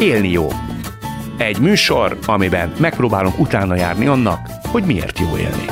Élni jó. Egy műsor, amiben megpróbálunk utána járni annak, hogy miért jó élni.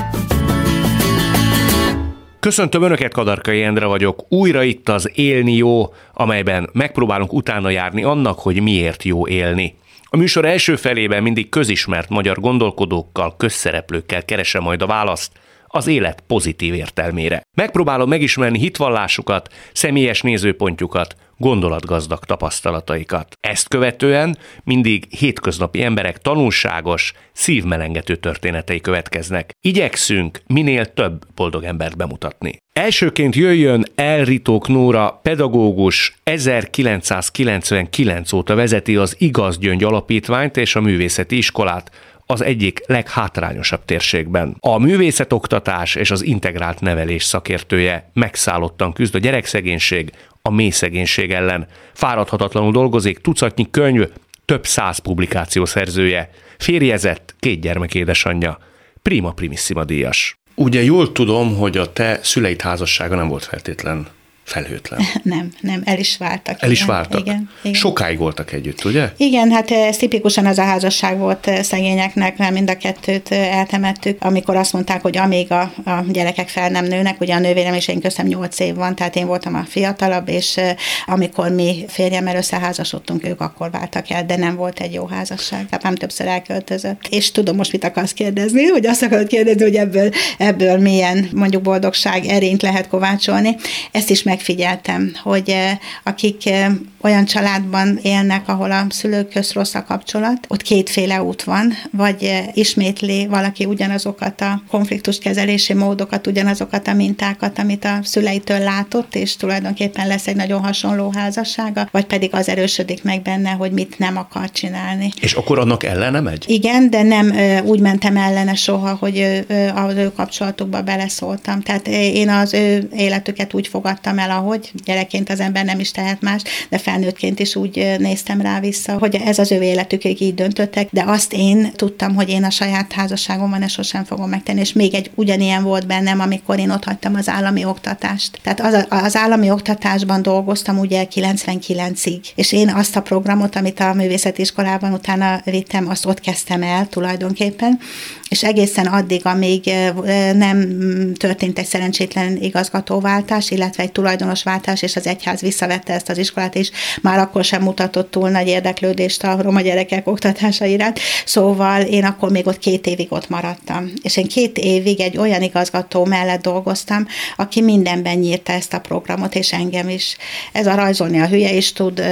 Köszöntöm Önöket, Kadarkai Endre vagyok. Újra itt az Élni jó, amelyben megpróbálunk utána járni annak, hogy miért jó élni. A műsor első felében mindig közismert magyar gondolkodókkal, közszereplőkkel keresem majd a választ az élet pozitív értelmére. Megpróbálom megismerni hitvallásukat, személyes nézőpontjukat, gondolatgazdag tapasztalataikat. Ezt követően mindig hétköznapi emberek tanulságos, szívmelengető történetei következnek. Igyekszünk minél több boldog embert bemutatni. Elsőként jöjjön Elritók Nóra, pedagógus, 1999 óta vezeti az Igaz Gyöngy Alapítványt és a Művészeti Iskolát, az egyik leghátrányosabb térségben. A művészetoktatás és az integrált nevelés szakértője megszállottan küzd a gyerekszegénység, a mély szegénység ellen. Fáradhatatlanul dolgozik, tucatnyi könyv, több száz publikáció szerzője, férjezett, két gyermek édesanyja, prima primissima díjas. Ugye jól tudom, hogy a te szüleid házassága nem volt feltétlen felhőtlen. Nem, nem, el is váltak. El igen, is váltak. Igen, igen. Sokáig voltak együtt, ugye? Igen, hát ez tipikusan az a házasság volt szegényeknek, mert mind a kettőt eltemettük, amikor azt mondták, hogy amíg a, a gyerekek fel nem nőnek, ugye a nővérem és én köztem 8 év van, tehát én voltam a fiatalabb, és amikor mi férjemmel összeházasodtunk, ők akkor váltak el, de nem volt egy jó házasság. Tehát nem többször elköltözött. És tudom most mit akarsz kérdezni, hogy azt akarod kérdezni, hogy ebből, ebből milyen mondjuk boldogság erényt lehet kovácsolni. Ezt is meg megfigyeltem, hogy eh, akik eh, olyan családban élnek, ahol a szülők köz rossz a kapcsolat, ott kétféle út van, vagy eh, ismétli valaki ugyanazokat a konfliktuskezelési módokat, ugyanazokat a mintákat, amit a szüleitől látott, és tulajdonképpen lesz egy nagyon hasonló házassága, vagy pedig az erősödik meg benne, hogy mit nem akar csinálni. És akkor annak ellene megy? Igen, de nem úgy mentem ellene soha, hogy az ő kapcsolatukba beleszóltam. Tehát én az ő életüket úgy fogadtam el, el, ahogy gyerekként az ember nem is tehet más, de felnőttként is úgy néztem rá vissza, hogy ez az ő életük, ők így döntöttek, de azt én tudtam, hogy én a saját házasságomban ezt sosem fogom megtenni, és még egy ugyanilyen volt bennem, amikor én ott hagytam az állami oktatást. Tehát az, az állami oktatásban dolgoztam ugye 99-ig, és én azt a programot, amit a művészeti iskolában utána vittem, azt ott kezdtem el tulajdonképpen, és egészen addig, amíg nem történt egy szerencsétlen igazgatóváltás, illetve egy tulajdonosváltás, és az egyház visszavette ezt az iskolát, és már akkor sem mutatott túl nagy érdeklődést a roma gyerekek oktatása iránt. Szóval én akkor még ott két évig ott maradtam. És én két évig egy olyan igazgató mellett dolgoztam, aki mindenben nyírta ezt a programot, és engem is. Ez a rajzolni a hülye is tud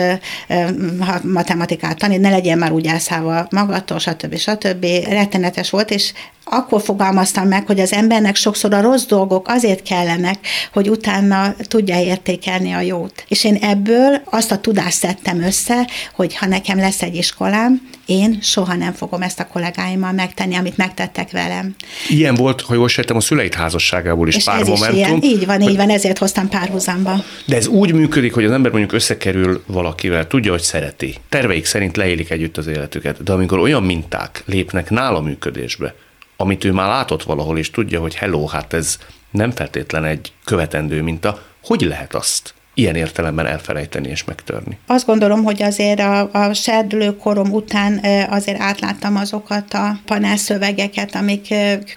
matematikát tanítani, ne legyen már úgy elszállva magatól, stb. stb. Rettenetes volt, és akkor fogalmaztam meg, hogy az embernek sokszor a rossz dolgok azért kellenek, hogy utána tudja értékelni a jót. És én ebből azt a tudást szedtem össze, hogy ha nekem lesz egy iskolám, én soha nem fogom ezt a kollégáimmal megtenni, amit megtettek velem. Ilyen volt, ha jól sejtem, a szüleit házasságából is és pár ez momentum. Is ilyen. Így van, így van, ezért hoztam párhuzamba. De ez úgy működik, hogy az ember mondjuk összekerül valakivel, tudja, hogy szereti. Terveik szerint leélik együtt az életüket, de amikor olyan minták lépnek nála működésbe, amit ő már látott valahol, és tudja, hogy hello, hát ez nem feltétlen egy követendő minta, hogy lehet azt ilyen értelemben elfelejteni és megtörni. Azt gondolom, hogy azért a, a serdülőkorom után azért átláttam azokat a panelszövegeket, amik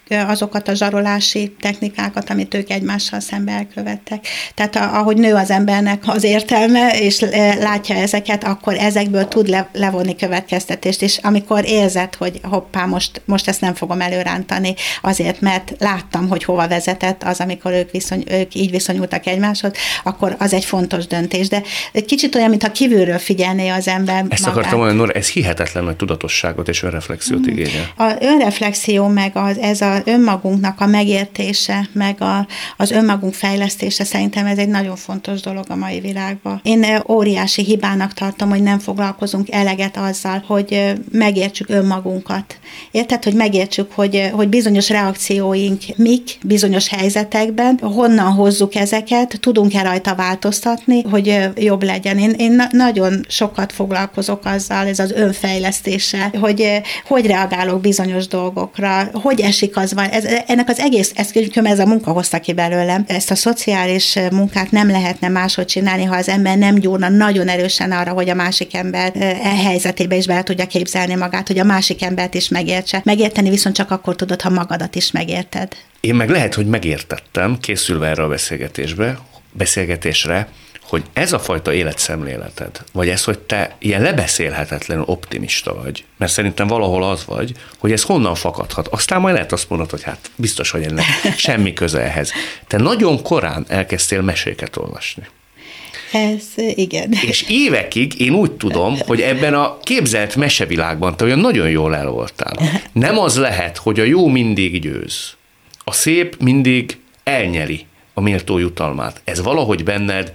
azokat a zsarolási technikákat, amit ők egymással szembe elkövettek. Tehát ahogy nő az embernek az értelme, és látja ezeket, akkor ezekből tud le, levonni következtetést, és amikor érzed, hogy hoppá, most, most ezt nem fogom előrántani, azért, mert láttam, hogy hova vezetett az, amikor ők, viszony, ők így viszonyultak egymáshoz, akkor az egy fontos döntés, de egy kicsit olyan, mintha kívülről figyelné az ember Ezt magát. akartam mondani, Nora, ez hihetetlen nagy tudatosságot és önreflexiót mm. igényel. A önreflexió, meg az, ez az önmagunknak a megértése, meg a, az önmagunk fejlesztése, szerintem ez egy nagyon fontos dolog a mai világban. Én óriási hibának tartom, hogy nem foglalkozunk eleget azzal, hogy megértsük önmagunkat. Érted, hogy megértsük, hogy, hogy bizonyos reakcióink mik, bizonyos helyzetekben, honnan hozzuk ezeket, tudunk-e rajta változtatni, változtatni, hogy jobb legyen. Én, én nagyon sokat foglalkozok azzal, ez az önfejlesztése, hogy hogy reagálok bizonyos dolgokra, hogy esik az van. Ez, ennek az egész, ez, ez a munka hozta ki belőlem. Ezt a szociális munkát nem lehetne máshogy csinálni, ha az ember nem gyúrna nagyon erősen arra, hogy a másik ember e helyzetébe is be tudja képzelni magát, hogy a másik embert is megértse. Megérteni viszont csak akkor tudod, ha magadat is megérted. Én meg lehet, hogy megértettem, készülve erre a beszélgetésbe, beszélgetésre, hogy ez a fajta életszemléleted, vagy ez, hogy te ilyen lebeszélhetetlenül optimista vagy, mert szerintem valahol az vagy, hogy ez honnan fakadhat. Aztán majd lehet azt mondod, hogy hát biztos, hogy ennek semmi köze ehhez. Te nagyon korán elkezdtél meséket olvasni. Ez igen. És évekig én úgy tudom, hogy ebben a képzelt mesevilágban te olyan nagyon jól el voltál. Nem az lehet, hogy a jó mindig győz. A szép mindig elnyeri a méltó jutalmát. Ez valahogy benned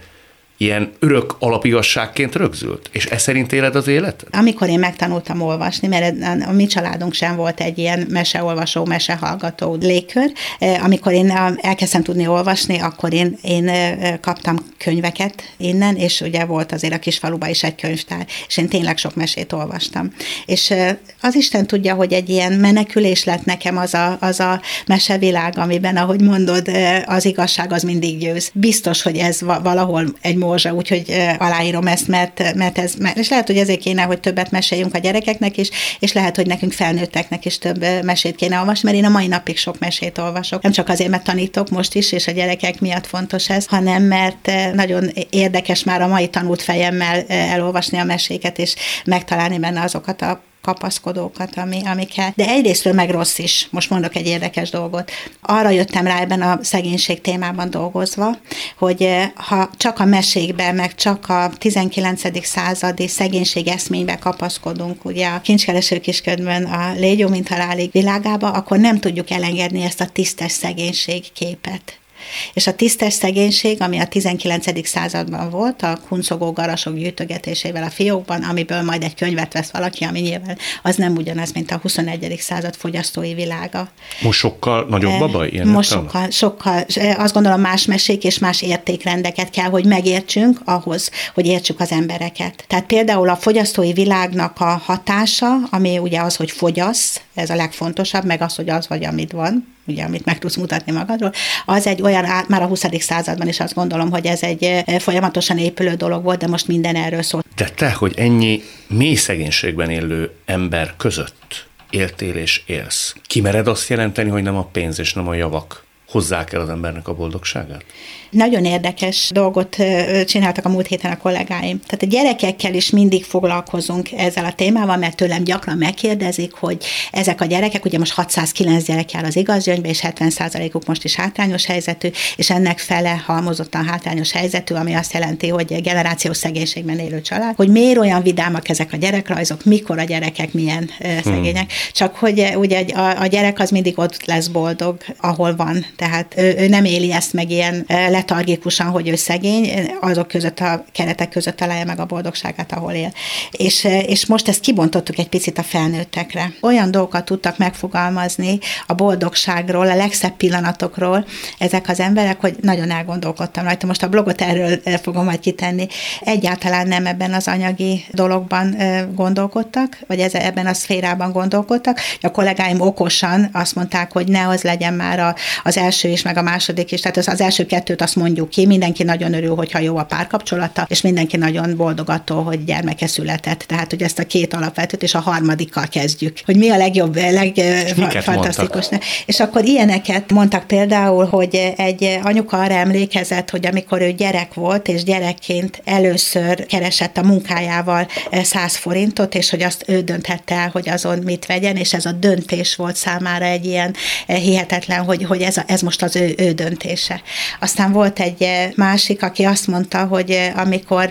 ilyen örök alapigasságként rögzült? És ez szerint éled az életet? Amikor én megtanultam olvasni, mert a mi családunk sem volt egy ilyen meseolvasó, mesehallgató légkör, eh, amikor én elkezdtem tudni olvasni, akkor én, én eh, kaptam könyveket innen, és ugye volt azért a kisfaluban is egy könyvtár, és én tényleg sok mesét olvastam. És eh, az Isten tudja, hogy egy ilyen menekülés lett nekem az a, az a mesevilág, amiben, ahogy mondod, az igazság az mindig győz. Biztos, hogy ez valahol egy morzsa, úgyhogy aláírom ezt, mert, mert ez, mert, és lehet, hogy ezért kéne, hogy többet meséljünk a gyerekeknek is, és lehet, hogy nekünk felnőtteknek is több mesét kéne olvasni, mert én a mai napig sok mesét olvasok. Nem csak azért, mert tanítok most is, és a gyerekek miatt fontos ez, hanem mert nagyon érdekes már a mai tanult fejemmel elolvasni a meséket, és megtalálni benne azokat a kapaszkodókat, ami, ami kell. De egyrésztről meg rossz is. Most mondok egy érdekes dolgot. Arra jöttem rá ebben a szegénység témában dolgozva, hogy eh, ha csak a mesékben, meg csak a 19. századi szegénység eszménybe kapaszkodunk, ugye a kincskereső kisködben a légyó, mint halálig világába, akkor nem tudjuk elengedni ezt a tisztes szegénység képet. És a tisztes szegénység, ami a 19. században volt, a kuncogó garasok gyűjtögetésével a fiókban, amiből majd egy könyvet vesz valaki, ami nyilván az nem ugyanaz, mint a 21. század fogyasztói világa. Most sokkal nagyobb a baj? Ilyen Most sokkal, sokkal, azt gondolom más mesék és más értékrendeket kell, hogy megértsünk ahhoz, hogy értsük az embereket. Tehát például a fogyasztói világnak a hatása, ami ugye az, hogy fogyasz, ez a legfontosabb, meg az, hogy az vagy, amit van, ugye, amit meg tudsz mutatni magadról, az egy olyan, már a 20. században is azt gondolom, hogy ez egy eh, folyamatosan épülő dolog volt, de most minden erről szól. De te, hogy ennyi mély szegénységben élő ember között éltél és élsz, kimered azt jelenteni, hogy nem a pénz és nem a javak hozzák el az embernek a boldogságát? Nagyon érdekes dolgot csináltak a múlt héten a kollégáim. Tehát a gyerekekkel is mindig foglalkozunk ezzel a témával, mert tőlem gyakran megkérdezik, hogy ezek a gyerekek, ugye most 609 gyerek jár az igazgyöngybe, és 70%-uk most is hátrányos helyzetű, és ennek fele halmozottan hátrányos helyzetű, ami azt jelenti, hogy generációs szegénységben élő család, hogy miért olyan vidámak ezek a gyerekrajzok, mikor a gyerekek milyen hmm. szegények. Csak hogy ugye a, a gyerek az mindig ott lesz boldog, ahol van. Tehát ő, ő nem éli ezt meg ilyen letargikusan, hogy ő szegény, azok között a keretek között találja meg a boldogságát, ahol él. És, és most ezt kibontottuk egy picit a felnőttekre. Olyan dolgokat tudtak megfogalmazni a boldogságról, a legszebb pillanatokról ezek az emberek, hogy nagyon elgondolkodtam rajta. Most a blogot erről fogom majd kitenni. Egyáltalán nem ebben az anyagi dologban gondolkodtak, vagy ez, ebben a szférában gondolkodtak. A kollégáim okosan azt mondták, hogy ne az legyen már a, az első is, meg a második is. Tehát az, az első kettőt azt mondjuk ki, mindenki nagyon örül, hogyha jó a párkapcsolata, és mindenki nagyon boldog attól, hogy gyermeke született. Tehát, hogy ezt a két alapvetőt, és a harmadikkal kezdjük. Hogy mi a legjobb, legfantasztikus. És akkor ilyeneket mondtak például, hogy egy anyuka arra emlékezett, hogy amikor ő gyerek volt, és gyerekként először keresett a munkájával 100 forintot, és hogy azt ő dönthette el, hogy azon mit vegyen, és ez a döntés volt számára egy ilyen hihetetlen, hogy, hogy ez, a, ez most az ő, ő döntése. Aztán volt egy eh, másik, aki azt mondta, hogy eh, amikor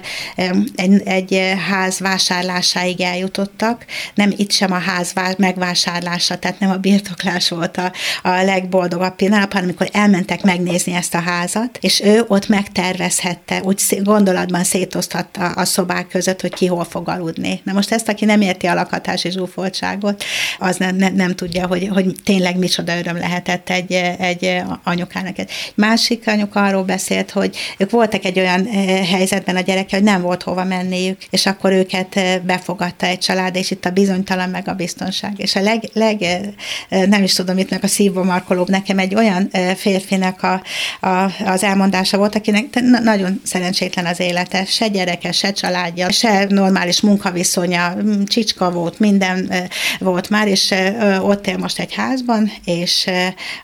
egy, egy ház vásárlásáig eljutottak, nem itt sem a ház megvásárlása, tehát nem a birtoklás volt a, a legboldogabb pillanat, hanem amikor elmentek megnézni ezt a házat, és ő ott megtervezhette, úgy gondolatban szétosztatta a szobák között, hogy ki hol fog aludni. Na most ezt, aki nem érti a lakhatási zsúfoltságot, az nem, nem, nem tudja, hogy, hogy tényleg micsoda öröm lehetett egy, egy anyukának. Egy másik anyuka arról beszélt, hogy ők voltak egy olyan helyzetben a gyereke, hogy nem volt hova menniük, és akkor őket befogadta egy család, és itt a bizonytalan meg a biztonság. És a leg, leg nem is tudom, itt meg a szívbomarkolóbb nekem egy olyan férfinek a, a, az elmondása volt, akinek nagyon szerencsétlen az élete, se gyereke, se családja, se normális munkaviszonya, csicska volt, minden volt már, és ott él most egy házban, és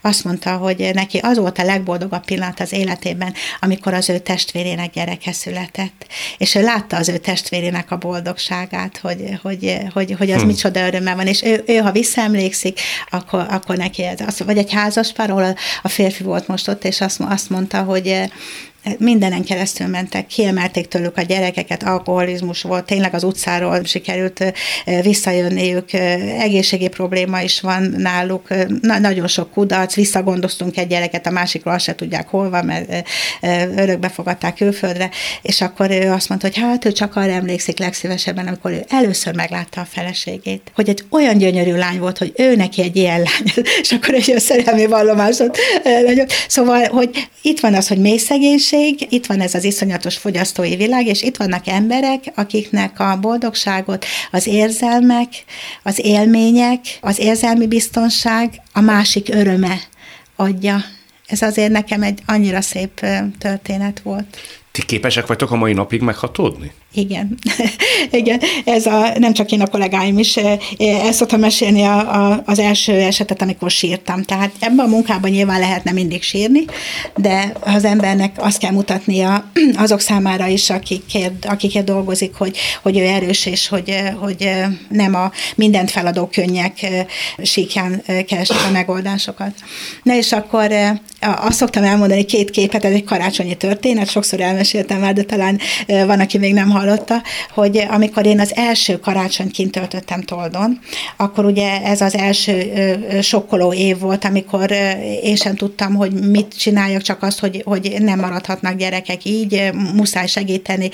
azt mondta, hogy neki az volt a legboldogabb pillanat az életében, amikor az ő testvérének gyereke született. És ő látta az ő testvérének a boldogságát, hogy, hogy, hogy, hogy az hmm. micsoda örömmel van, és ő, ő ha visszaemlékszik, akkor, akkor neki ez, vagy egy házas pár, ahol a férfi volt most ott, és azt, azt mondta, hogy mindenen keresztül mentek, kiemelték tőlük a gyerekeket, alkoholizmus volt, tényleg az utcáról sikerült visszajönniük, egészségi probléma is van náluk, na, nagyon sok kudarc, visszagondoztunk egy gyereket, a másikról azt se tudják hol van, mert örökbe fogadták külföldre, és akkor ő azt mondta, hogy hát ő csak arra emlékszik legszívesebben, amikor ő először meglátta a feleségét, hogy egy olyan gyönyörű lány volt, hogy ő neki egy ilyen lány, és akkor egy olyan szerelmi vallomásot. Szóval, hogy itt van az, hogy mély szegénység, szegénység, itt van ez az iszonyatos fogyasztói világ, és itt vannak emberek, akiknek a boldogságot az érzelmek, az élmények, az érzelmi biztonság, a másik öröme adja. Ez azért nekem egy annyira szép történet volt. Ti képesek vagytok a mai napig meghatódni? Igen, igen, ez a, nem csak én a kollégáim is, el szoktam mesélni a, a, az első esetet, amikor sírtam. Tehát ebben a munkában nyilván lehetne mindig sírni, de az embernek azt kell mutatnia azok számára is, akikért, akikért dolgozik, hogy, hogy ő erős, és hogy, hogy nem a mindent feladó könnyek síkján keresi a megoldásokat. Na és akkor azt szoktam elmondani két képet, ez egy karácsonyi történet, sokszor elmeséltem már, de talán van, aki még nem hallotta, hogy amikor én az első karácsonyt kint töltöttem Toldon, akkor ugye ez az első sokkoló év volt, amikor én sem tudtam, hogy mit csináljak, csak azt, hogy, hogy nem maradhatnak gyerekek így, muszáj segíteni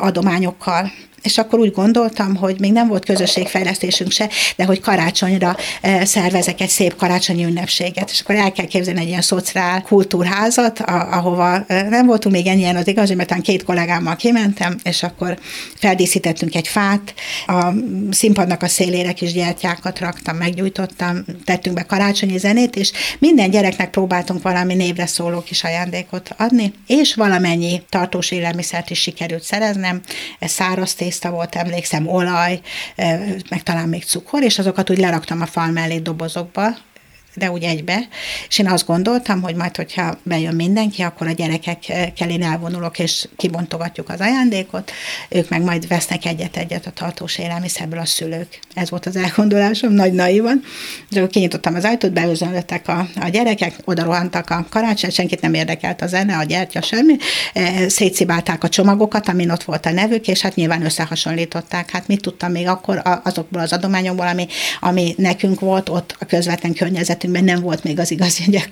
adományokkal és akkor úgy gondoltam, hogy még nem volt közösségfejlesztésünk se, de hogy karácsonyra eh, szervezek egy szép karácsonyi ünnepséget, és akkor el kell képzelni egy ilyen szociál kultúrházat, ahova eh, nem voltunk még ennyien az igaz, mert két kollégámmal kimentem, és akkor feldíszítettünk egy fát, a színpadnak a szélére kis gyertyákat raktam, meggyújtottam, tettünk be karácsonyi zenét, és minden gyereknek próbáltunk valami névre szóló kis ajándékot adni, és valamennyi tartós élelmiszert is sikerült szereznem, ez száraz tészta volt, emlékszem, olaj, meg talán még cukor, és azokat úgy leraktam a fal mellé dobozokba, de úgy egybe, és én azt gondoltam, hogy majd, hogyha bejön mindenki, akkor a gyerekekkel én elvonulok, és kibontogatjuk az ajándékot, ők meg majd vesznek egyet-egyet a tartós élelmiszerből a szülők. Ez volt az elgondolásom, nagy naivan. És akkor kinyitottam az ajtót, beőzönlöttek a, a gyerekek, oda rohantak a karácsony, senkit nem érdekelt a zene, a gyertya, semmi. E, szétszibálták a csomagokat, amin ott volt a nevük, és hát nyilván összehasonlították. Hát mit tudtam még akkor azokból az adományokból, ami, ami nekünk volt ott a közvetlen környezetünk életünkben nem volt még az igazi, hogy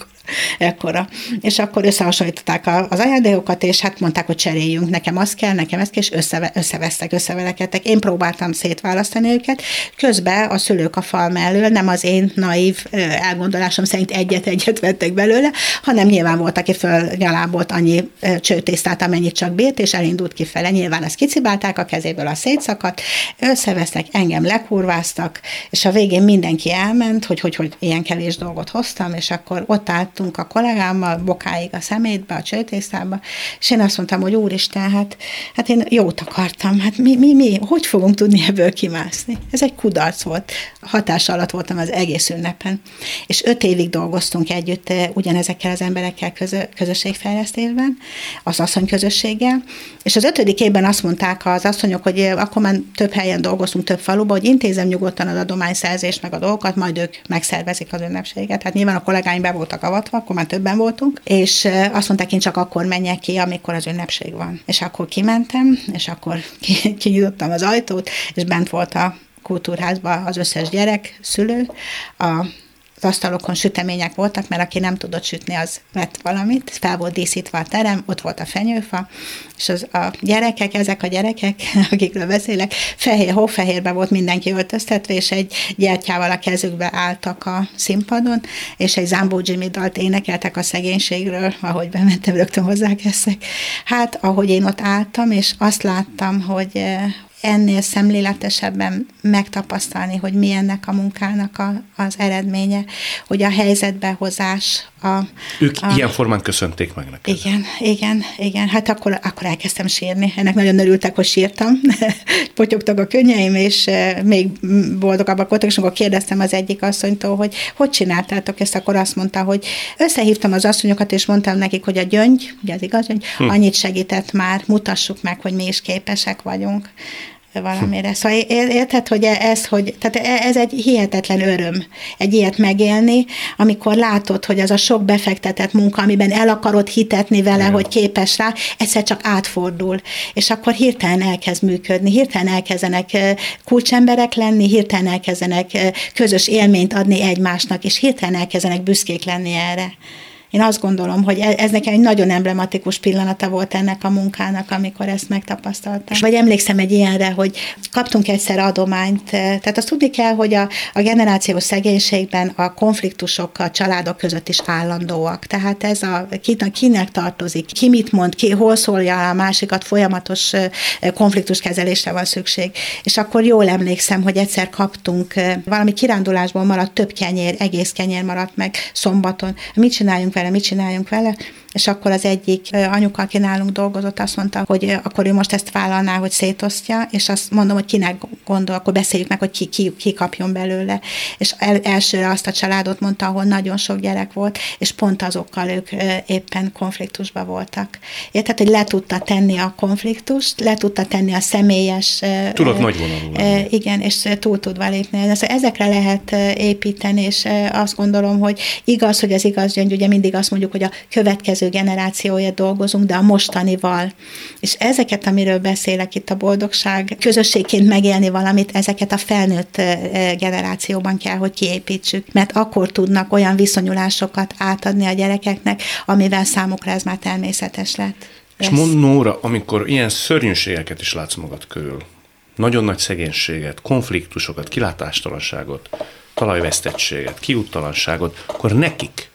ekkora. És akkor összehasonlították az ajándékokat, és hát mondták, hogy cseréljünk, nekem az kell, nekem ez kell, és összeve, összevesztek, összevelekedtek. Én próbáltam szétválasztani őket, közben a szülők a fal mellől nem az én naív elgondolásom szerint egyet-egyet vettek belőle, hanem nyilván volt, aki fölnyalábolt annyi csőtésztát, amennyit csak bírt, és elindult kifele. Nyilván azt kicibálták a kezéből a szétszakadt, összevesztek, engem lekurváztak, és a végén mindenki elment, hogy hogy, hogy ilyen kevés dolgot hoztam, és akkor ott álltunk a kollégámmal, bokáig a szemétbe, a csőtésztába, és én azt mondtam, hogy úristen, hát, hát én jót akartam, hát mi, mi, mi, hogy fogunk tudni ebből kimászni? Ez egy kudarc volt. Hatás alatt voltam az egész ünnepen. És öt évig dolgoztunk együtt eh, ugyanezekkel az emberekkel közö, közösségfejlesztésben, az asszony közösséggel, és az ötödik évben azt mondták az asszonyok, hogy eh, akkor már több helyen dolgoztunk, több faluban, hogy intézem nyugodtan az adományszerzést, meg a dolgokat, majd ők megszervezik az ünnepséget ünnepséget. Hát nyilván a kollégáim be voltak avatva, akkor már többen voltunk, és azt mondták, én csak akkor menjek ki, amikor az ünnepség van. És akkor kimentem, és akkor kinyitottam az ajtót, és bent volt a kultúrházban az összes gyerek, szülő, a asztalokon sütemények voltak, mert aki nem tudott sütni, az vett valamit, fel volt díszítve a terem, ott volt a fenyőfa, és az, a gyerekek, ezek a gyerekek, akikről beszélek, fehér, hófehérbe volt mindenki öltöztetve, és egy gyertyával a kezükbe álltak a színpadon, és egy Zambó Jimmy dalt énekeltek a szegénységről, ahogy bementem, rögtön hozzákezdtek. Hát, ahogy én ott álltam, és azt láttam, hogy eh, ennél szemléletesebben megtapasztalni, hogy mi ennek a munkának a, az eredménye, hogy a helyzetbehozás. A, ők a, ilyen formán köszönték meg neked. Igen, igen, igen. Hát akkor, akkor elkezdtem sírni. Ennek nagyon örültek, hogy sírtam. Potyogtak a könnyeim, és eh, még boldogabbak voltak, és akkor kérdeztem az egyik asszonytól, hogy hogy csináltátok ezt, akkor azt mondta, hogy összehívtam az asszonyokat, és mondtam nekik, hogy a gyöngy, ugye az igaz gyöngy, hm. annyit segített már, mutassuk meg, hogy mi is képesek vagyunk valamire. Szóval érted, hogy e- ez, hogy, tehát e- ez egy hihetetlen öröm, egy ilyet megélni, amikor látod, hogy az a sok befektetett munka, amiben el akarod hitetni vele, Igen. hogy képes rá, egyszer csak átfordul, és akkor hirtelen elkezd működni, hirtelen elkezdenek kulcsemberek lenni, hirtelen elkezdenek közös élményt adni egymásnak, és hirtelen elkezdenek büszkék lenni erre. Én azt gondolom, hogy e- ez nekem egy nagyon emblematikus pillanata volt ennek a munkának, amikor ezt megtapasztaltam. Vagy emlékszem egy ilyenre, hogy kaptunk egyszer adományt, e, tehát azt tudni kell, hogy a, a generációs szegénységben a konfliktusok a családok között is állandóak. Tehát ez a kinek tartozik, ki mit mond, ki hol szólja a másikat, folyamatos e, konfliktuskezelésre van szükség. És akkor jól emlékszem, hogy egyszer kaptunk valami kirándulásból maradt több kenyér, egész kenyér maradt meg szombaton. Mit csináljunk vele? Vele, mit csináljunk vele, és akkor az egyik anyuka, aki nálunk dolgozott, azt mondta, hogy akkor ő most ezt vállalná, hogy szétosztja, és azt mondom, hogy kinek gondol, akkor beszéljük meg, hogy ki, ki, ki kapjon belőle. És el, elsőre azt a családot mondta, ahol nagyon sok gyerek volt, és pont azokkal ők éppen konfliktusban voltak. Érted, hogy le tudta tenni a konfliktust, le tudta tenni a személyes... Tudod nagy vonalú. Igen, és túl tudva lépni. Ezekre lehet építeni, és azt gondolom, hogy igaz, hogy az igaz gyöngy, ugye mindig azt mondjuk, hogy a következő következő generációért dolgozunk, de a mostanival. És ezeket, amiről beszélek itt a boldogság, közösségként megélni valamit, ezeket a felnőtt generációban kell, hogy kiépítsük, mert akkor tudnak olyan viszonyulásokat átadni a gyerekeknek, amivel számukra ez már természetes lett. És mond Nóra, amikor ilyen szörnyűségeket is látsz magad körül, nagyon nagy szegénységet, konfliktusokat, kilátástalanságot, talajvesztettséget, kiúttalanságot, akkor nekik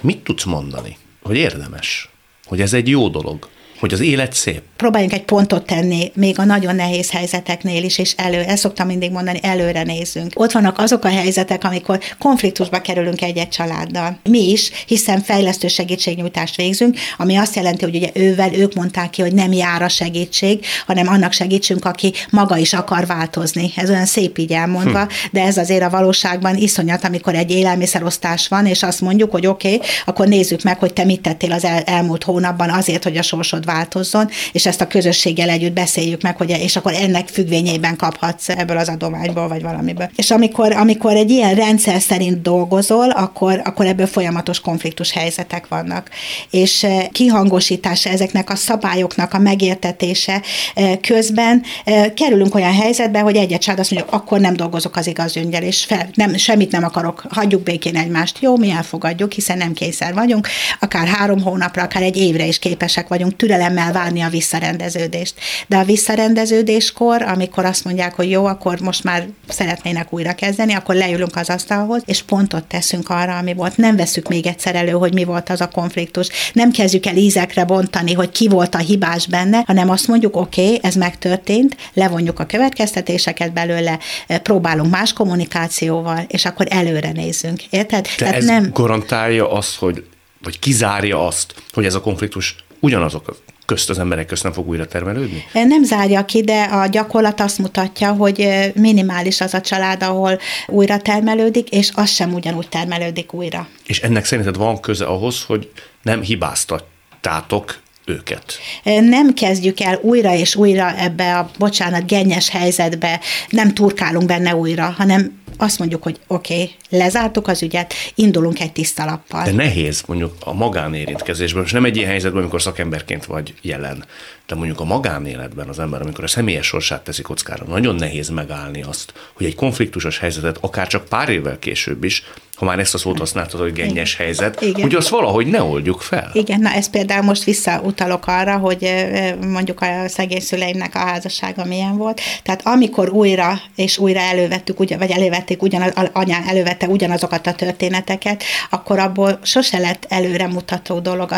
mit tudsz mondani? Hogy érdemes, hogy ez egy jó dolog, hogy az élet szép. Próbáljunk egy pontot tenni még a nagyon nehéz helyzeteknél is, és elő, ezt szoktam mindig mondani, előre nézzünk. Ott vannak azok a helyzetek, amikor konfliktusba kerülünk egy-egy családdal. Mi is, hiszen fejlesztő segítségnyújtást végzünk, ami azt jelenti, hogy ugye ővel ők mondták ki, hogy nem jár a segítség, hanem annak segítsünk, aki maga is akar változni. Ez olyan szép így elmondva, hm. de ez azért a valóságban iszonyat, amikor egy élelmiszerosztás van, és azt mondjuk, hogy oké, okay, akkor nézzük meg, hogy te mit tettél az el, elmúlt hónapban azért, hogy a sorsod változzon, és ezt a közösséggel együtt beszéljük meg, hogy és akkor ennek függvényében kaphatsz ebből az adományból, vagy valamiből. És amikor, amikor egy ilyen rendszer szerint dolgozol, akkor, akkor ebből folyamatos konfliktus helyzetek vannak. És eh, kihangosítása ezeknek a szabályoknak a megértetése eh, közben eh, kerülünk olyan helyzetbe, hogy egy család azt mondja, akkor nem dolgozok az igaz öngyel, és fel, nem, semmit nem akarok, hagyjuk békén egymást. Jó, mi elfogadjuk, hiszen nem kényszer vagyunk, akár három hónapra, akár egy évre is képesek vagyunk türelem türelemmel várni a visszarendeződést. De a visszarendeződéskor, amikor azt mondják, hogy jó, akkor most már szeretnének újra kezdeni, akkor leülünk az asztalhoz, és pontot teszünk arra, ami volt. Nem veszük még egyszer elő, hogy mi volt az a konfliktus. Nem kezdjük el ízekre bontani, hogy ki volt a hibás benne, hanem azt mondjuk, oké, okay, ez megtörtént, levonjuk a következtetéseket belőle, próbálunk más kommunikációval, és akkor előre nézzünk. Érted? De Tehát ez nem... garantálja azt, hogy vagy kizárja azt, hogy ez a konfliktus ugyanazok közt az emberek közt nem fog újra termelődni? Nem zárja ki, de a gyakorlat azt mutatja, hogy minimális az a család, ahol újra termelődik, és az sem ugyanúgy termelődik újra. És ennek szerinted van köze ahhoz, hogy nem hibáztattátok őket. Nem kezdjük el újra és újra ebbe a, bocsánat, gennyes helyzetbe, nem turkálunk benne újra, hanem azt mondjuk, hogy oké, okay, lezártuk az ügyet, indulunk egy tiszta lappal. De nehéz mondjuk a magánérintkezésben, és nem egy ilyen helyzetben, amikor szakemberként vagy jelen, de mondjuk a magánéletben az ember, amikor a személyes sorsát teszi kockára, nagyon nehéz megállni azt, hogy egy konfliktusos helyzetet akár csak pár évvel később is ha már ezt a szót használtad, hogy gennyes Igen. helyzet, Igen. hogy azt valahogy ne oldjuk fel. Igen, na ez például most visszautalok arra, hogy mondjuk a szegény szüleimnek a házassága milyen volt. Tehát amikor újra és újra elővettük, vagy elővették ugyanaz, anyám elővette ugyanazokat a történeteket, akkor abból sose lett előremutató dolog.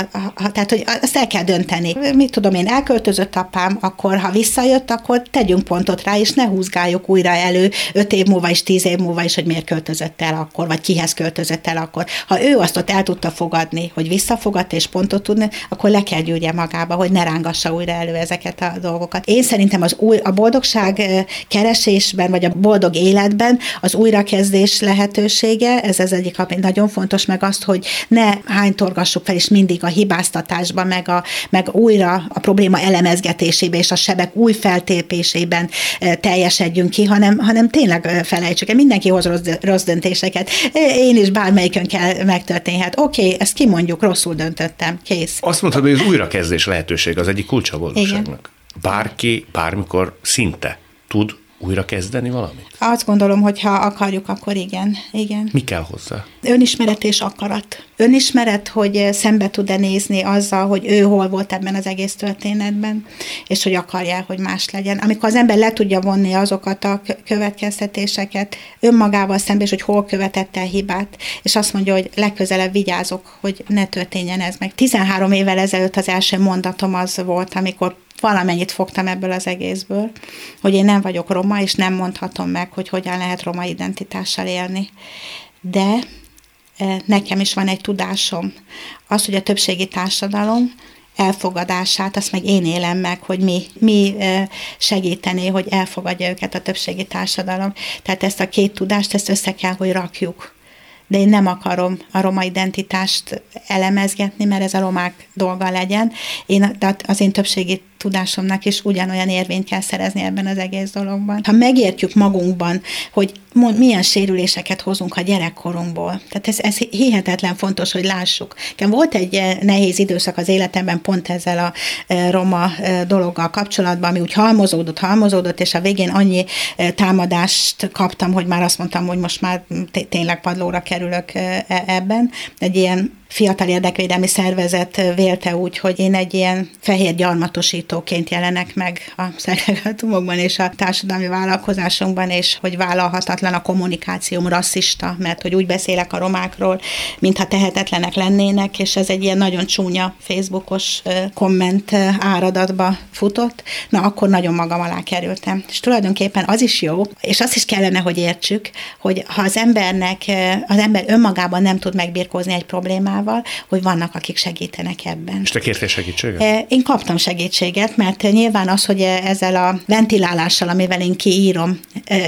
Tehát, hogy azt el kell dönteni. Mit tudom én, elköltözött apám, akkor ha visszajött, akkor tegyünk pontot rá, és ne húzgáljuk újra elő öt év múlva és tíz év múlva is, hogy miért költözött el akkor, vagy kihez költözött el akkor. Ha ő azt ott el tudta fogadni, hogy visszafogadta és pontot tudni, akkor le kell gyűrje magába, hogy ne rángassa újra elő ezeket a dolgokat. Én szerintem az új, a boldogság keresésben, vagy a boldog életben az újrakezdés lehetősége, ez az egyik, ami nagyon fontos, meg azt, hogy ne hánytorgassuk fel, és mindig a hibáztatásba, meg, a, meg újra a probléma elemezgetésébe és a sebek új feltépésében teljesedjünk ki, hanem, hanem tényleg felejtsük el. Mindenki hoz rossz, rossz döntéseket. Én is bármelyikön kell megtörténhet. Oké, okay, ezt kimondjuk, rosszul döntöttem, kész. Azt mondtad, hogy az újrakezdés lehetőség az egyik kulcsa boldogságnak. Bárki bármikor szinte tud újra kezdeni valamit? Azt gondolom, hogy ha akarjuk, akkor igen. igen. Mi kell hozzá? Önismeret és akarat. Önismeret, hogy szembe tud-e nézni azzal, hogy ő hol volt ebben az egész történetben, és hogy akarja, hogy más legyen. Amikor az ember le tudja vonni azokat a következtetéseket önmagával szembe, és hogy hol követett el hibát, és azt mondja, hogy legközelebb vigyázok, hogy ne történjen ez meg. 13 évvel ezelőtt az első mondatom az volt, amikor valamennyit fogtam ebből az egészből, hogy én nem vagyok roma, és nem mondhatom meg, hogy hogyan lehet roma identitással élni. De e, nekem is van egy tudásom. Az, hogy a többségi társadalom elfogadását, azt meg én élem meg, hogy mi, mi e, segítené, hogy elfogadja őket a többségi társadalom. Tehát ezt a két tudást, ezt össze kell, hogy rakjuk de én nem akarom a roma identitást elemezgetni, mert ez a romák dolga legyen. Én, tehát az én többségi tudásomnak is ugyanolyan érvényt kell szerezni ebben az egész dologban. Ha megértjük magunkban, hogy milyen sérüléseket hozunk a gyerekkorunkból, tehát ez, ez hihetetlen fontos, hogy lássuk. Volt egy eh, nehéz időszak az életemben pont ezzel a eh, roma eh, dologgal kapcsolatban, ami úgy halmozódott, halmozódott, és a végén annyi támadást kaptam, hogy már azt mondtam, hogy most már tényleg padlóra kerülök e-, ebben. Egy ilyen fiatal érdekvédelmi szervezet vélte úgy, hogy én egy ilyen fehér gyarmatosítóként jelenek meg a szegregátumokban és a társadalmi vállalkozásunkban, és hogy vállalhatatlan a kommunikációm rasszista, mert hogy úgy beszélek a romákról, mintha tehetetlenek lennének, és ez egy ilyen nagyon csúnya Facebookos komment áradatba futott, na akkor nagyon magam alá kerültem. És tulajdonképpen az is jó, és azt is kellene, hogy értsük, hogy ha az embernek, az ember önmagában nem tud megbirkózni egy problémával, hogy vannak, akik segítenek ebben. És te kértél segítséget? Én kaptam segítséget, mert nyilván az, hogy ezzel a ventilálással, amivel én kiírom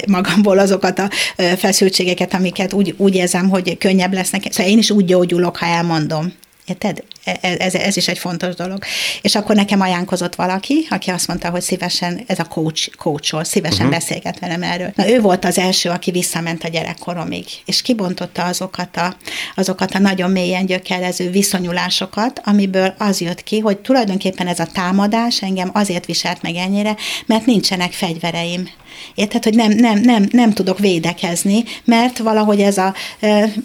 magamból azokat a e, feszültségeket, amiket úgy, úgy érzem, hogy könnyebb lesznek. Szóval én is úgy gyógyulok, ha elmondom. Érted? E, ez, ez is egy fontos dolog. És akkor nekem ajánlkozott valaki, aki azt mondta, hogy szívesen, ez a coach, coachol, szívesen uh-huh. beszélget velem erről. Na, ő volt az első, aki visszament a gyerekkoromig, és kibontotta azokat a, azokat a nagyon mélyen gyökerező viszonyulásokat, amiből az jött ki, hogy tulajdonképpen ez a támadás engem azért viselt meg ennyire, mert nincsenek fegyvereim. Érted, hogy nem, nem, nem, nem tudok védekezni, mert valahogy ez a,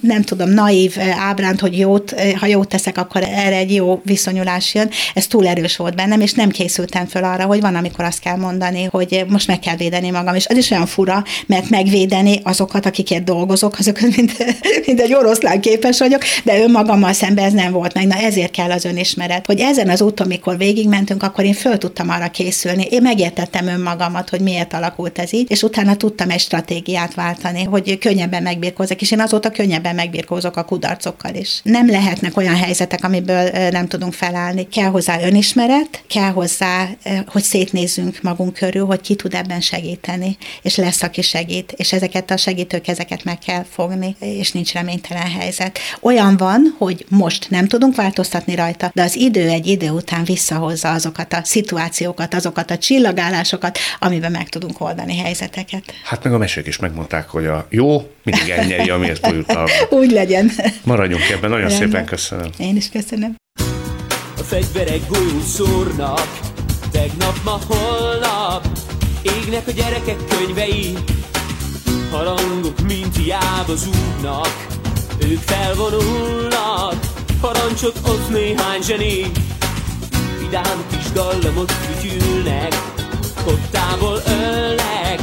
nem tudom, naív ábránt, hogy jót, ha jót teszek, akkor erre egy jó viszonyulás jön, ez túl erős volt bennem, és nem készültem föl arra, hogy van, amikor azt kell mondani, hogy most meg kell védeni magam, és az is olyan fura, mert megvédeni azokat, akikért dolgozok, azok mint, mint egy oroszlán képes vagyok, de önmagammal szemben ez nem volt meg. Na ezért kell az önismeret, hogy ezen az úton, amikor végigmentünk, akkor én föl tudtam arra készülni. Én megértettem önmagamat, hogy miért alakult ez így, és utána tudtam egy stratégiát váltani, hogy könnyebben megbirkózok, és én azóta könnyebben megbirkózok a kudarcokkal is. Nem lehetnek olyan helyzetek, amiből nem tudunk felállni. Kell hozzá önismeret, kell hozzá, hogy szétnézzünk magunk körül, hogy ki tud ebben segíteni, és lesz, aki segít, és ezeket a segítőkezeket meg kell fogni, és nincs reménytelen helyzet. Olyan van, hogy most nem tudunk változtatni rajta, de az idő egy idő után visszahozza azokat a szituációkat, azokat a csillagállásokat, amiben meg tudunk oldani helyzeteket. Hát meg a mesék is megmondták, hogy a jó mindig elnyeri, amiért jutalma. Úgy legyen. Maradjunk ebben, nagyon Rendben. szépen köszönöm. Én is köszönöm. A fegyverek golyó szórnak, tegnap, ma, holnap, égnek a gyerekek könyvei, harangok mint hiába zúgnak, ők felvonulnak, parancsot ott néhány zseni. Vidám kis dallamot fütyülnek, kottából ölnek,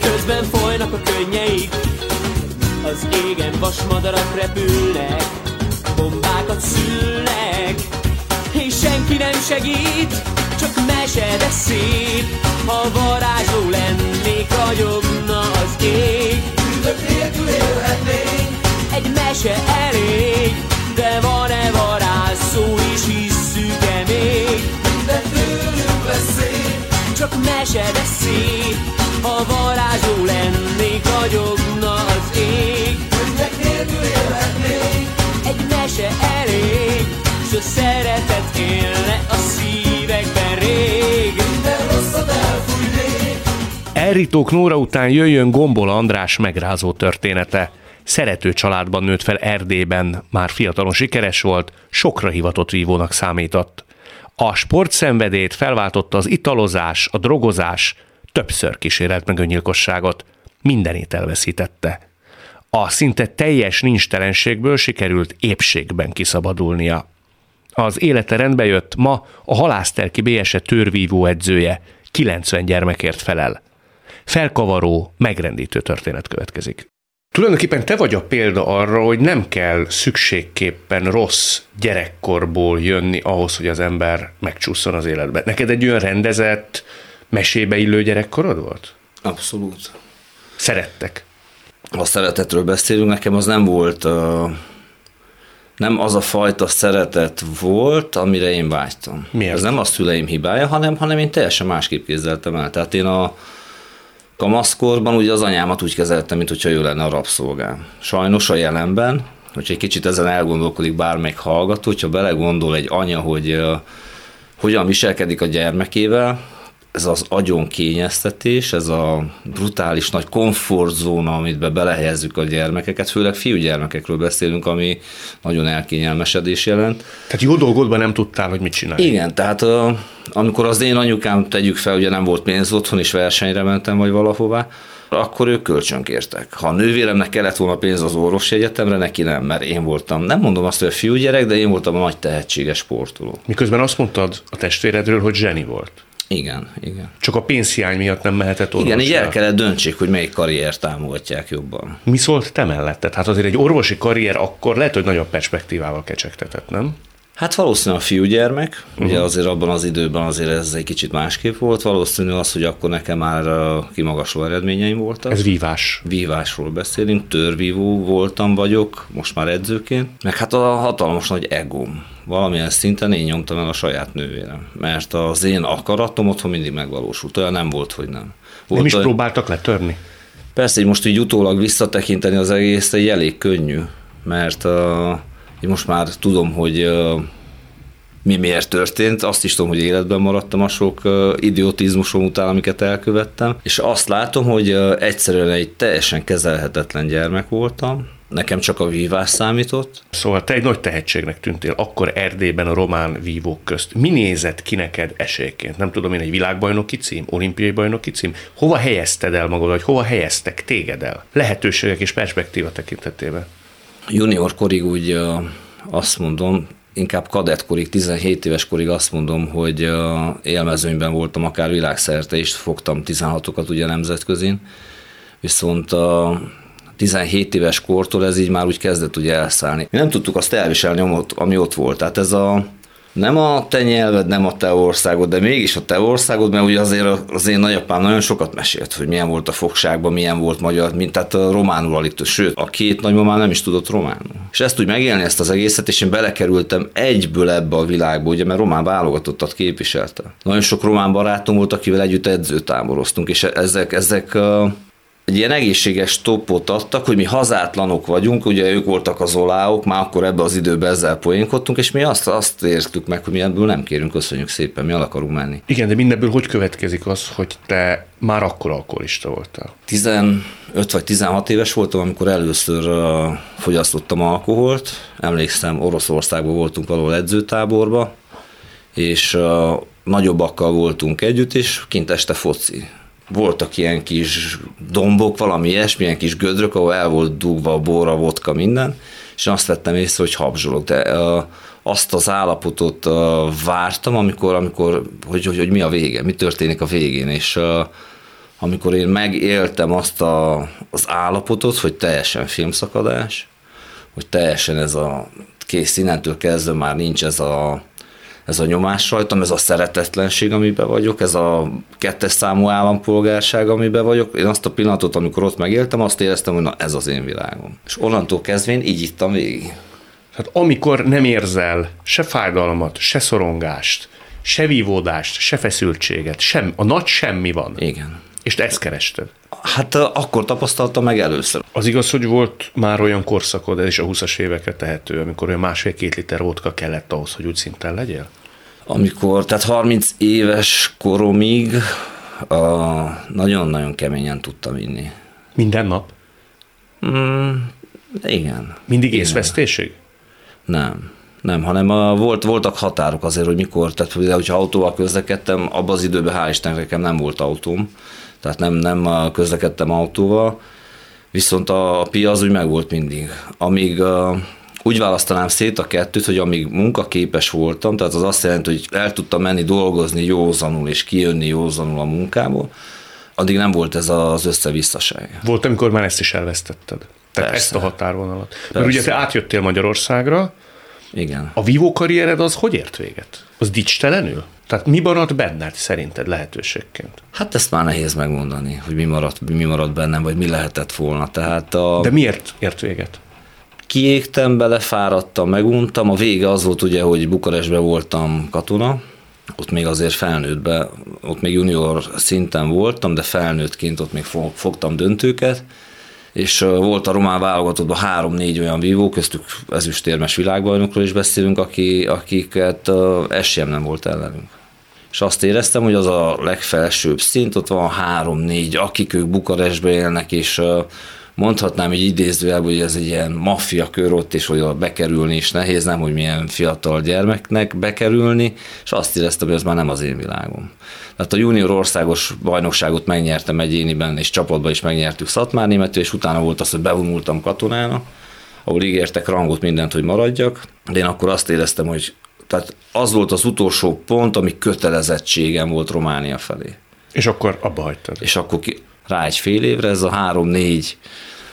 közben folynak a könnyeik. Az égen vasmadarak repülnek, bombákat szülnek, és senki nem segít, csak mese, de szép. Ha varázsló lennék, ragyogna az ég. Üdvök nélkül élhetnénk, Egy mese elég, de van-e varázsszó is hisszük-e még? de tőlünk lesz szép. Csak mese, de szép, ha varázsló lennék, ragyogna az ég. Üdvök nélkül élhetnénk, Egy mese elég, s a szeretet élne a szívekben rég. minden rosszat elfújnék. Elritók Nóra után jöjjön Gombola András megrázó története. Szerető családban nőtt fel Erdélyben, már fiatalon sikeres volt, sokra hivatott vívónak számított. A sportszenvedét felváltotta az italozás, a drogozás, többször kísérelt meg öngyilkosságot. Mindenét elveszítette. A szinte teljes nincstelenségből sikerült épségben kiszabadulnia. Az élete rendbe jött, ma a halászterki BSE törvívó edzője, 90 gyermekért felel. Felkavaró, megrendítő történet következik. Tulajdonképpen te vagy a példa arra, hogy nem kell szükségképpen rossz gyerekkorból jönni ahhoz, hogy az ember megcsúszson az életbe. Neked egy olyan rendezett, mesébe illő gyerekkorod volt? Abszolút. Szerettek. Ha szeretetről beszélünk, nekem az nem volt, nem az a fajta szeretet volt, amire én vágytam. Miért? Ez nem a szüleim hibája, hanem, hanem én teljesen másképp képzeltem el. Tehát én a kamaszkorban ugye az anyámat úgy kezeltem, mint hogyha ő lenne a rabszolgám. Sajnos a jelenben, hogyha egy kicsit ezen elgondolkodik bármelyik hallgató, hogyha belegondol egy anya, hogy uh, hogyan viselkedik a gyermekével, ez az agyon kényeztetés, ez a brutális nagy komfortzóna, amit be belehelyezzük a gyermekeket, főleg fiúgyermekekről beszélünk, ami nagyon elkényelmesedés jelent. Tehát jó dolgodban nem tudtál, hogy mit csinálj. Igen, tehát amikor az én anyukám, tegyük fel, ugye nem volt pénz otthon, és versenyre mentem, vagy valahová, akkor ők kölcsönkértek. Ha a nővéremnek kellett volna pénz az orvosi egyetemre, neki nem, mert én voltam, nem mondom azt, hogy a fiúgyerek, de én voltam a nagy tehetséges sportoló. Miközben azt mondtad a testvéredről, hogy zseni volt. Igen, igen. Csak a pénzhiány miatt nem mehetett orvosra. Igen, így el kellett döntsék, hogy melyik karriert támogatják jobban. Mi szólt te melletted? Hát azért egy orvosi karrier akkor lehet, hogy nagyobb perspektívával kecsegtetett, nem? Hát valószínűleg a fiúgyermek, uh-huh. ugye azért abban az időben azért ez egy kicsit másképp volt, valószínű az, hogy akkor nekem már kimagasló eredményeim voltak. Ez vívás. Vívásról beszélünk, törvívó voltam vagyok, most már edzőként, meg hát a hatalmas nagy egóm. Valamilyen szinten én nyomtam el a saját nővérem, mert az én akaratom otthon mindig megvalósult, olyan nem volt, hogy nem. Volt Nem is olyan- próbáltak letörni? Persze, így most így utólag visszatekinteni az egész, egy elég könnyű, mert uh, én most már tudom, hogy mi miért történt, azt is tudom, hogy életben maradtam a sok idiotizmusom után, amiket elkövettem, és azt látom, hogy egyszerűen egy teljesen kezelhetetlen gyermek voltam, nekem csak a vívás számított, Szóval te egy nagy tehetségnek tűntél akkor Erdélyben a román vívók közt. Mi nézett ki neked esélyként? Nem tudom én, egy világbajnoki cím, olimpiai bajnoki cím? Hova helyezted el magad, vagy hova helyeztek téged el? Lehetőségek és perspektíva tekintetében. Junior korig úgy azt mondom, inkább kadettkorig, 17 éves korig azt mondom, hogy élmezőnyben voltam akár világszerte is, fogtam 16-okat ugye nemzetközin, viszont a 17 éves kortól ez így már úgy kezdett ugye elszállni. Mi nem tudtuk azt elviselni, ami ott volt. Tehát ez a nem a te nyelved, nem a te országod, de mégis a te országod, mert ugye azért az én nagyapám nagyon sokat mesélt, hogy milyen volt a fogságban, milyen volt magyar, mint tehát a románul alig. Sőt, a két nagymamám nem is tudott románul. És ezt úgy megélni ezt az egészet, és én belekerültem egyből ebbe a világba, ugye, mert román válogatottat képviselte. Nagyon sok román barátom volt, akivel együtt edzőtáboroztunk, és ezek, ezek uh, egy ilyen egészséges topot adtak, hogy mi hazátlanok vagyunk, ugye ők voltak az oláok, már akkor ebbe az időben ezzel poénkodtunk, és mi azt, azt értük meg, hogy mi ebből nem kérünk, köszönjük szépen, mi el akarunk menni. Igen, de mindebből hogy következik az, hogy te már akkor alkoholista voltál? 15 vagy 16 éves voltam, amikor először fogyasztottam alkoholt. Emlékszem, Oroszországban voltunk valahol edzőtáborba, és nagyobbakkal voltunk együtt, és kint este foci. Voltak ilyen kis dombok, valami ilyesmi, ilyen kis gödrök, ahol el volt dugva a bor, a vodka, minden, és azt vettem észre, hogy habzsolok, de uh, azt az állapotot uh, vártam, amikor, amikor hogy, hogy, hogy mi a vége, mi történik a végén, és uh, amikor én megéltem azt a, az állapotot, hogy teljesen filmszakadás, hogy teljesen ez a kész, innentől kezdve már nincs ez a, ez a nyomás rajtam, ez a szeretetlenség, amiben vagyok, ez a kettes számú állampolgárság, amiben vagyok. Én azt a pillanatot, amikor ott megéltem, azt éreztem, hogy na ez az én világom. És onnantól kezdvén így ittam végig. Hát amikor nem érzel se fájdalmat, se szorongást, se vívódást, se feszültséget, sem, a nagy semmi van. Igen. És te ezt kerested. Hát akkor tapasztaltam meg először. Az igaz, hogy volt már olyan korszakod, ez is a 20-as évekre tehető, amikor olyan másfél-két liter vodka kellett ahhoz, hogy úgy szinten legyél? Amikor, tehát 30 éves koromig uh, nagyon-nagyon keményen tudtam inni. Minden nap? Mm, igen. Mindig Igen. észvesztésig? Nem. Nem, hanem a, volt, voltak határok azért, hogy mikor, tehát például, hogyha autóval közlekedtem, abban az időben hál' Istennek nekem nem volt autóm, tehát nem, nem közlekedtem autóval, viszont a, a pia az úgy megvolt mindig. Amíg uh, úgy választanám szét a kettőt, hogy amíg munkaképes voltam, tehát az azt jelenti, hogy el tudtam menni dolgozni józanul és kijönni józanul a munkából, addig nem volt ez az összevisszaság. Volt, amikor már ezt is elvesztetted. Tehát Persze. ezt a határvonalat. Mert Persze. ugye te átjöttél Magyarországra, Igen. a vívó karriered az hogy ért véget? Az dicstelenül? Tehát mi maradt benned szerinted lehetőségként? Hát ezt már nehéz megmondani, hogy mi maradt, mi maradt bennem, vagy mi lehetett volna. Tehát a... De miért ért véget? kiégtem bele, fáradtam, meguntam. A vége az volt ugye, hogy Bukarestben voltam katona, ott még azért felnőttbe, ott még junior szinten voltam, de felnőttként ott még fo- fogtam döntőket, és volt a román válogatottban három-négy olyan vívó, köztük ezüstérmes világbajnokról is beszélünk, aki, akiket ö, esélyem nem volt ellenünk. És azt éreztem, hogy az a legfelsőbb szint, ott van három-négy, akik ők Bukarestben élnek, és mondhatnám így idézőjelben, hogy ez egy ilyen maffia kör ott, és hogy oda bekerülni is nehéz, nem, hogy milyen fiatal gyermeknek bekerülni, és azt éreztem, hogy ez már nem az én világom. Tehát a junior országos bajnokságot megnyertem egyéniben, és csapatban is megnyertük Szatmár németül, és utána volt az, hogy bevonultam katonának, ahol ígértek rangot mindent, hogy maradjak, de én akkor azt éreztem, hogy tehát az volt az utolsó pont, ami kötelezettségem volt Románia felé. És akkor abba hagytad. És akkor ki, rá egy fél évre ez a három-négy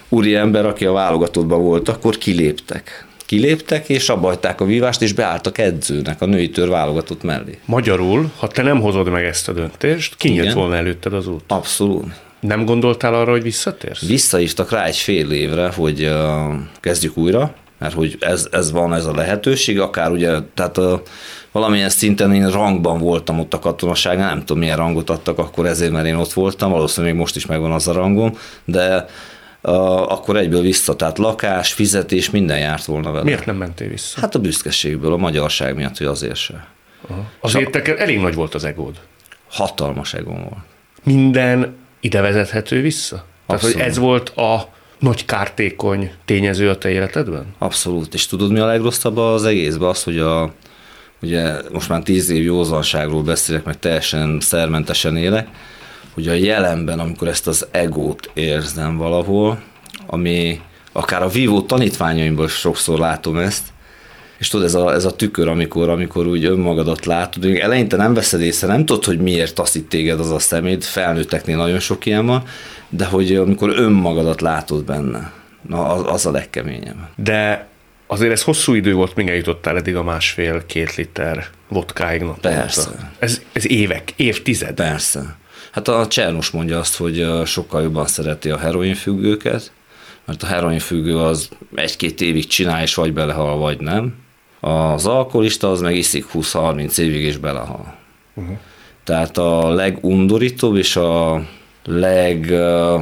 úri ember, aki a válogatottban volt, akkor kiléptek. Kiléptek, és abba hagyták a vívást, és beálltak edzőnek a női tör válogatott mellé. Magyarul, ha te nem hozod meg ezt a döntést, kinyílt volna előtted az út. Abszolút. Nem gondoltál arra, hogy visszatérsz? Visszaívtak rá egy fél évre, hogy uh, kezdjük újra, mert hogy ez, ez van ez a lehetőség, akár ugye, tehát uh, valamilyen szinten én rangban voltam ott a katonaságnál, nem tudom milyen rangot adtak akkor ezért, mert én ott voltam, valószínűleg még most is megvan az a rangom, de uh, akkor egyből vissza, tehát lakás, fizetés, minden járt volna vele. Miért nem mentél vissza? Hát a büszkeségből, a magyarság miatt, hogy azért se. Azért te elég nagy volt az egód. Hatalmas egom volt. Minden ide vezethető vissza? Tehát, hogy Abszolút. ez volt a nagy kártékony tényező a te életedben? Abszolút. És tudod, mi a legrosszabb az egészben? Az, hogy a, ugye most már tíz év józanságról beszélek, meg teljesen szermentesen élek, hogy a jelenben, amikor ezt az egót érzem valahol, ami akár a vívó tanítványaimból sokszor látom ezt, és tudod, ez a, ez a tükör, amikor, amikor úgy önmagadat látod, még eleinte nem veszed észre, nem tudod, hogy miért taszít téged az a szemét, felnőtteknél nagyon sok ilyen van, de hogy amikor önmagadat látod benne, na az, az a legkeményebb. De azért ez hosszú idő volt, míg eljutottál eddig a másfél-két liter vodkáig naponta. Persze. Ez, ez évek, évtized. Persze. Hát a Csernos mondja azt, hogy sokkal jobban szereti a heroinfüggőket, mert a heroinfüggő az egy-két évig csinál, és vagy belehal, vagy nem. Az alkoholista az meg iszik 20-30 évig, és belehal. Uh-huh. Tehát a legundorítóbb és a leglassúbb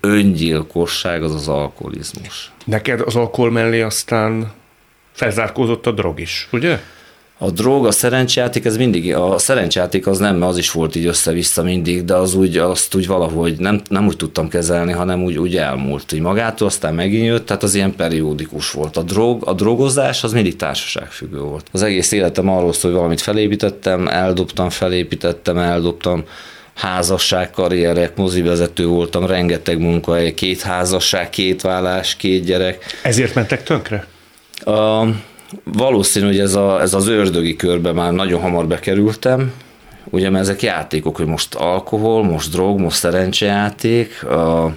öngyilkosság az az alkoholizmus. Neked az alkohol mellé aztán felzárkózott a drog is, ugye? A drog, a szerencsejáték, ez mindig, a szerencsejáték az nem, az is volt így össze-vissza mindig, de az úgy, azt úgy valahogy nem, nem úgy tudtam kezelni, hanem úgy, úgy elmúlt így magától, aztán megint jött, tehát az ilyen periódikus volt. A drog, a drogozás az mindig társaságfüggő volt. Az egész életem arról szól, hogy valamit felépítettem, eldobtam, felépítettem, eldobtam, házasság, karrierek, mozivezető voltam, rengeteg munkahely, két házasság, két vállás, két gyerek. Ezért mentek tönkre? A, valószínű, hogy ez, a, ez az ördögi körbe már nagyon hamar bekerültem, ugye mert ezek játékok, hogy most alkohol, most drog, most szerencsejáték, a,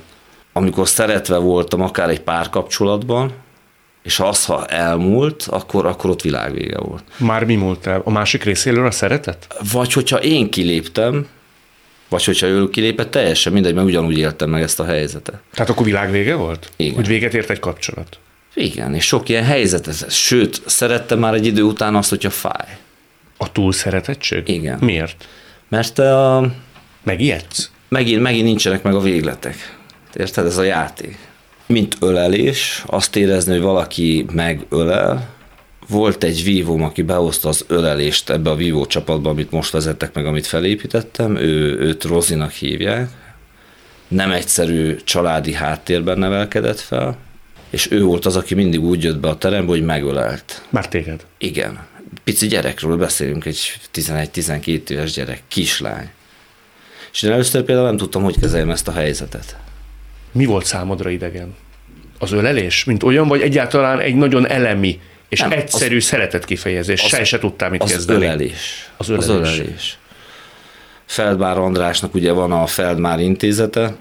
amikor szeretve voltam akár egy párkapcsolatban, és az, ha elmúlt, akkor, akkor ott világvége volt. Már mi múlt el? A másik részéről a szeretet? Vagy hogyha én kiléptem, vagy hogyha ő kilépett, teljesen mindegy, mert ugyanúgy éltem meg ezt a helyzetet. Tehát akkor világvége volt? Igen. Hogy véget ért egy kapcsolat? Igen, és sok ilyen helyzet, ez- sőt, szerettem már egy idő után azt, hogyha fáj. A túlszeretettség? Igen. Miért? Mert a, Megijedsz? megint, megint nincsenek meg a végletek. Érted? Ez a játék. Mint ölelés, azt érezni, hogy valaki megölel. Volt egy vívóm, aki behozta az ölelést ebbe a vívó csapatba, amit most vezettek meg, amit felépítettem. Ő, őt Rozinak hívják. Nem egyszerű családi háttérben nevelkedett fel, és ő volt az, aki mindig úgy jött be a terembe, hogy megölelt. Már téged. Igen. Pici gyerekről beszélünk, egy 11-12 éves gyerek, kislány. És én először például nem tudtam, hogy kezeljem ezt a helyzetet. Mi volt számodra idegen? Az ölelés? Mint olyan, vagy egyáltalán egy nagyon elemi és Nem, egyszerű az, szeretet kifejezés? az- Se se tudtál mit Az kezdeni. ölelés. Az Az ölelés. ölelés. Feldmár Andrásnak ugye van a Feldmár intézete,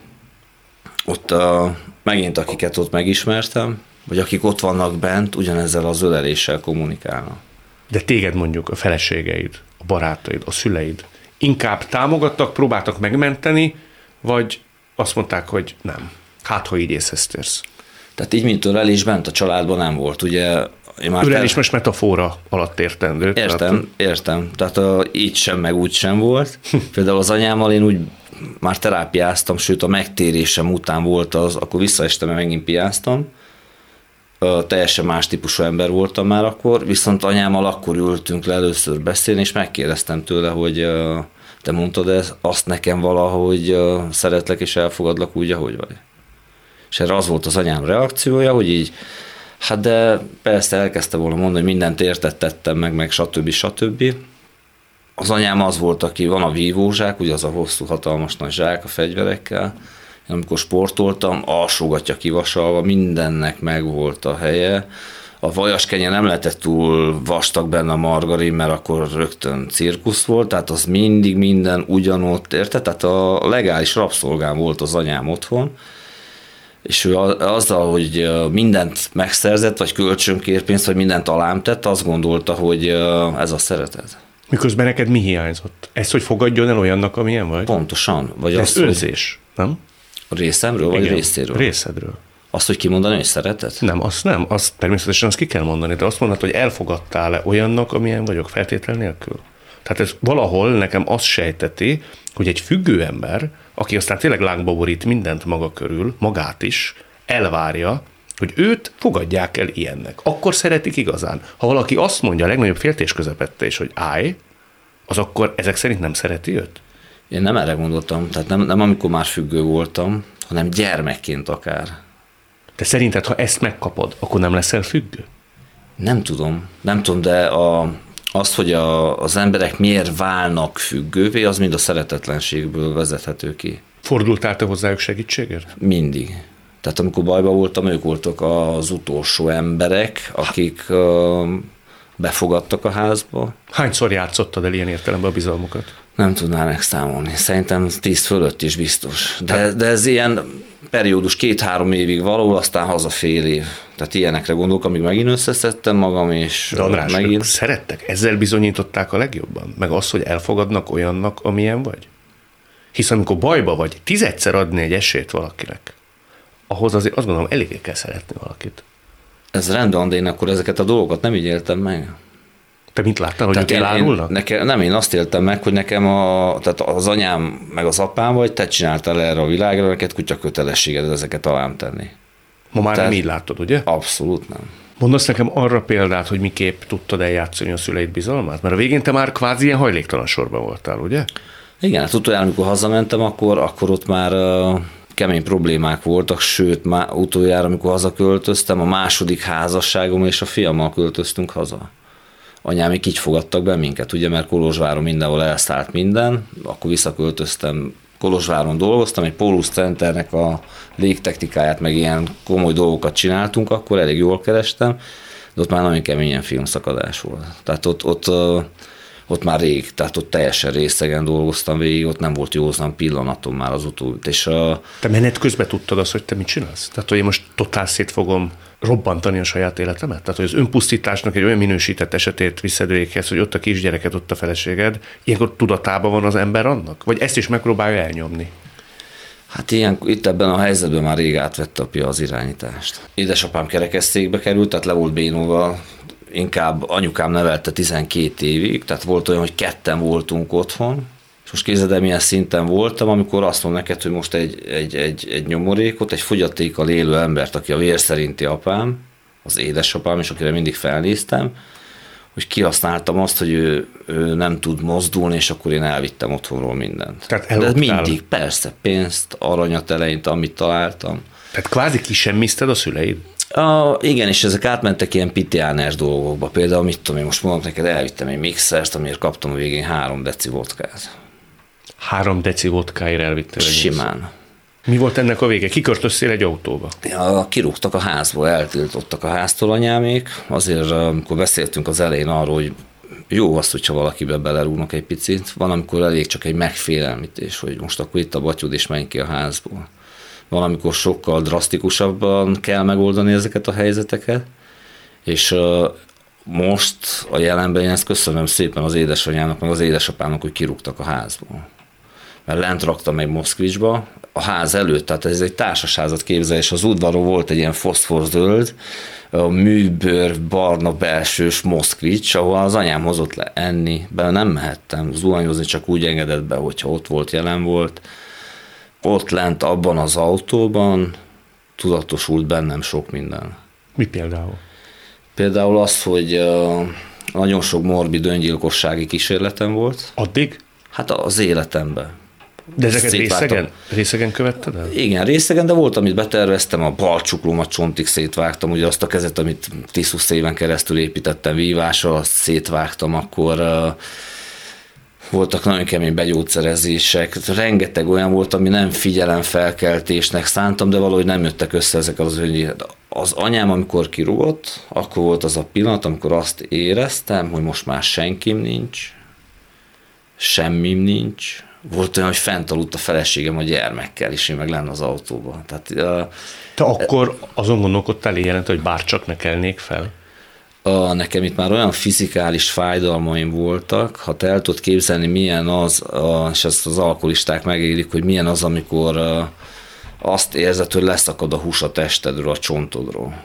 ott a, megint akiket ott megismertem, vagy akik ott vannak bent, ugyanezzel az öleléssel kommunikálnak. De téged mondjuk a feleségeid, a barátaid, a szüleid inkább támogattak, próbáltak megmenteni, vagy azt mondták, hogy nem. Hát, ha így észhez térsz. Tehát így, mint ölelés, bent a családban nem volt. Ugye én már Ölelés ter- most metafora alatt értendő. Tehát Értem, értem. Tehát a, így sem, meg úgy sem volt. Például az anyámmal én úgy már terápiáztam, sőt a megtérésem után volt az, akkor visszaestem, mert megint piáztam. Ö, Teljesen más típusú ember voltam már akkor, viszont anyámmal akkor ültünk le először beszélni, és megkérdeztem tőle, hogy ö, te mondtad ezt, azt nekem valahogy ö, szeretlek és elfogadlak úgy, ahogy vagy. És erre az volt az anyám reakciója, hogy így, hát de persze elkezdte volna mondani, hogy mindent értettettem meg, meg stb. stb. Az anyám az volt, aki van a vívózsák, ugye az a hosszú, hatalmas nagy zsák a fegyverekkel, én amikor sportoltam, alsógatja kivasalva, mindennek megvolt a helye. A vajaskenye nem lehetett túl vastag benne a margarin, mert akkor rögtön cirkusz volt, tehát az mindig minden ugyanott, érted? Tehát a legális rabszolgám volt az anyám otthon, és ő azzal, hogy mindent megszerzett, vagy kölcsönkért pénzt, vagy mindent alám tett, azt gondolta, hogy ez a szeretet. Miközben neked mi hiányzott? Ez, hogy fogadjon el olyannak, amilyen vagy? Pontosan. Vagy Ez az, önzés, nem? a részemről, vagy Igen. részéről. Részedről. Azt, hogy kimondani, hogy szeretet? Nem, azt nem, azt természetesen azt ki kell mondani, de azt mondhatod, hogy elfogadtál-e olyannak, amilyen vagyok, feltétel nélkül. Tehát ez valahol nekem azt sejteti, hogy egy függő ember, aki aztán tényleg lángba borít mindent maga körül, magát is, elvárja, hogy őt fogadják el ilyennek. Akkor szeretik igazán. Ha valaki azt mondja a legnagyobb féltés közepette is, hogy állj, az akkor ezek szerint nem szereti őt? Én nem erre gondoltam, tehát nem, nem amikor már függő voltam, hanem gyermekként akár. Te szerinted, ha ezt megkapod, akkor nem leszel függő? Nem tudom, nem tudom, de a, az, hogy a, az emberek miért válnak függővé, az mind a szeretetlenségből vezethető ki. Fordultál te hozzájuk segítségért? Mindig. Tehát amikor bajba voltam, ők voltak az utolsó emberek, akik befogadtak a házba. Hányszor játszottad el ilyen értelemben a bizalmukat? Nem tudnának számolni. Szerintem tíz fölött is biztos. De, de ez ilyen periódus két-három évig való, aztán haza fél év. Tehát ilyenekre gondolok, amíg megint összeszedtem magam, és De András, megint... szerettek? Ezzel bizonyították a legjobban? Meg az, hogy elfogadnak olyannak, amilyen vagy? Hiszen amikor bajba vagy, tizedszer adni egy esélyt valakinek, ahhoz azért azt gondolom, eléggé kell szeretni valakit. Ez rendben de én akkor ezeket a dolgokat nem így éltem meg. Te mit láttál, hogy ők én, én, elárulnak? nekem, nem, én azt éltem meg, hogy nekem a, tehát az anyám meg az apám vagy, te csináltál erre a világra, neked kutya kötelességed ezeket alám tenni. Ma már Tehát- nem így látod, ugye? Abszolút nem. Mondasz nekem arra példát, hogy miképp tudtad eljátszani a szüleid bizalmát? Mert a végén te már kvázi ilyen hajléktalan sorban voltál, ugye? Igen, hát utoljára, amikor hazamentem, akkor, akkor ott már uh, kemény problémák voltak, sőt, már utoljára, amikor hazaköltöztem, a második házasságom és a fiammal költöztünk haza. Anyámik így fogadtak be minket, ugye, mert Kolozsváron mindenhol elszállt minden, akkor visszaköltöztem, Kolozsváron dolgoztam, egy Polus Centernek a légtechnikáját, meg ilyen komoly dolgokat csináltunk, akkor elég jól kerestem, de ott már nagyon keményen filmszakadás volt. Tehát ott, ott, ott már rég, tehát ott teljesen részegen dolgoztam végig, ott nem volt józan pillanatom már az utóbbi. És a, Te menet közben tudtad azt, hogy te mit csinálsz? Tehát, hogy én most totál szét fogom robbantani a saját életemet? Tehát, hogy az önpusztításnak egy olyan minősített esetét viszed véghez, hogy ott a kisgyereket, ott a feleséged, ilyenkor tudatában van az ember annak? Vagy ezt is megpróbálja elnyomni? Hát ilyen, itt ebben a helyzetben már rég átvette a pia az irányítást. Édesapám kerekesszékbe került, tehát le volt bénóval, inkább anyukám nevelte 12 évig, tehát volt olyan, hogy ketten voltunk otthon, és most képzeld el, milyen szinten voltam, amikor azt mondom neked, hogy most egy, egy, egy, egy nyomorékot, egy fogyatékkal élő embert, aki a vér szerinti apám, az édesapám, és akire mindig felnéztem, hogy kihasználtam azt, hogy ő, ő nem tud mozdulni, és akkor én elvittem otthonról mindent. Tehát De mindig, persze, pénzt, aranyat eleinte, amit találtam. Tehát kvázi kisemmizted a szüleid? A, igen, és ezek átmentek ilyen pitiáners dolgokba. Például, mit tudom én, most mondom neked, elvittem egy mixert, amiért kaptam a végén három deci vodkát. Három deci vodkáért elvittél. egész. Simán. Mi volt ennek a vége? Kiköltöztél egy autóba? Ja, kirúgtak a házból, eltiltottak a háztól anyámék. Azért, amikor beszéltünk az elején arról, hogy jó az, hogyha valakibe belerúgnak egy picit, van, amikor elég csak egy megfélelmítés, hogy most akkor itt a batyud és menj ki a házból. Van, amikor sokkal drasztikusabban kell megoldani ezeket a helyzeteket, és most a jelenben én ezt köszönöm szépen az édesanyának, meg az édesapának, hogy kirúgtak a házból mert lent raktam egy Moszkvicsba, a ház előtt, tehát ez egy társasházat képzel, és az udvaron volt egy ilyen foszforzöld, a műbőr, barna belsős Moszkvics, ahol az anyám hozott le enni, bele nem mehettem, zuhanyozni csak úgy engedett be, hogyha ott volt, jelen volt. Ott lent abban az autóban tudatosult bennem sok minden. Mi például? Például az, hogy nagyon sok morbid öngyilkossági kísérletem volt, Addig? hát az életemben. De ezeket részegen, részegen követted el? Igen, részegen, de volt, amit beterveztem, a bal csuklómat csontig szétvágtam, ugye azt a kezet, amit 10-20 éven keresztül építettem vívásra, azt szétvágtam, akkor uh, voltak nagyon kemény begyógyszerezések, rengeteg olyan volt, ami nem figyelemfelkeltésnek szántam, de valahogy nem jöttek össze ezek az öngyilkosságok. Az anyám, amikor kirúgott, akkor volt az a pillanat, amikor azt éreztem, hogy most már senkim nincs, semmim nincs. Volt olyan, hogy fent aludt a feleségem a gyermekkel, és én meg lenne az autóban. Tehát uh, Te akkor azon gondolkodtál jelent, hogy bárcsak ne kelnék fel? A, nekem itt már olyan fizikális fájdalmaim voltak, ha te el tudod képzelni, milyen az, a, és ezt az alkoholisták megélik, hogy milyen az, amikor a, azt érzed, hogy leszakad a hús a testedről, a csontodról,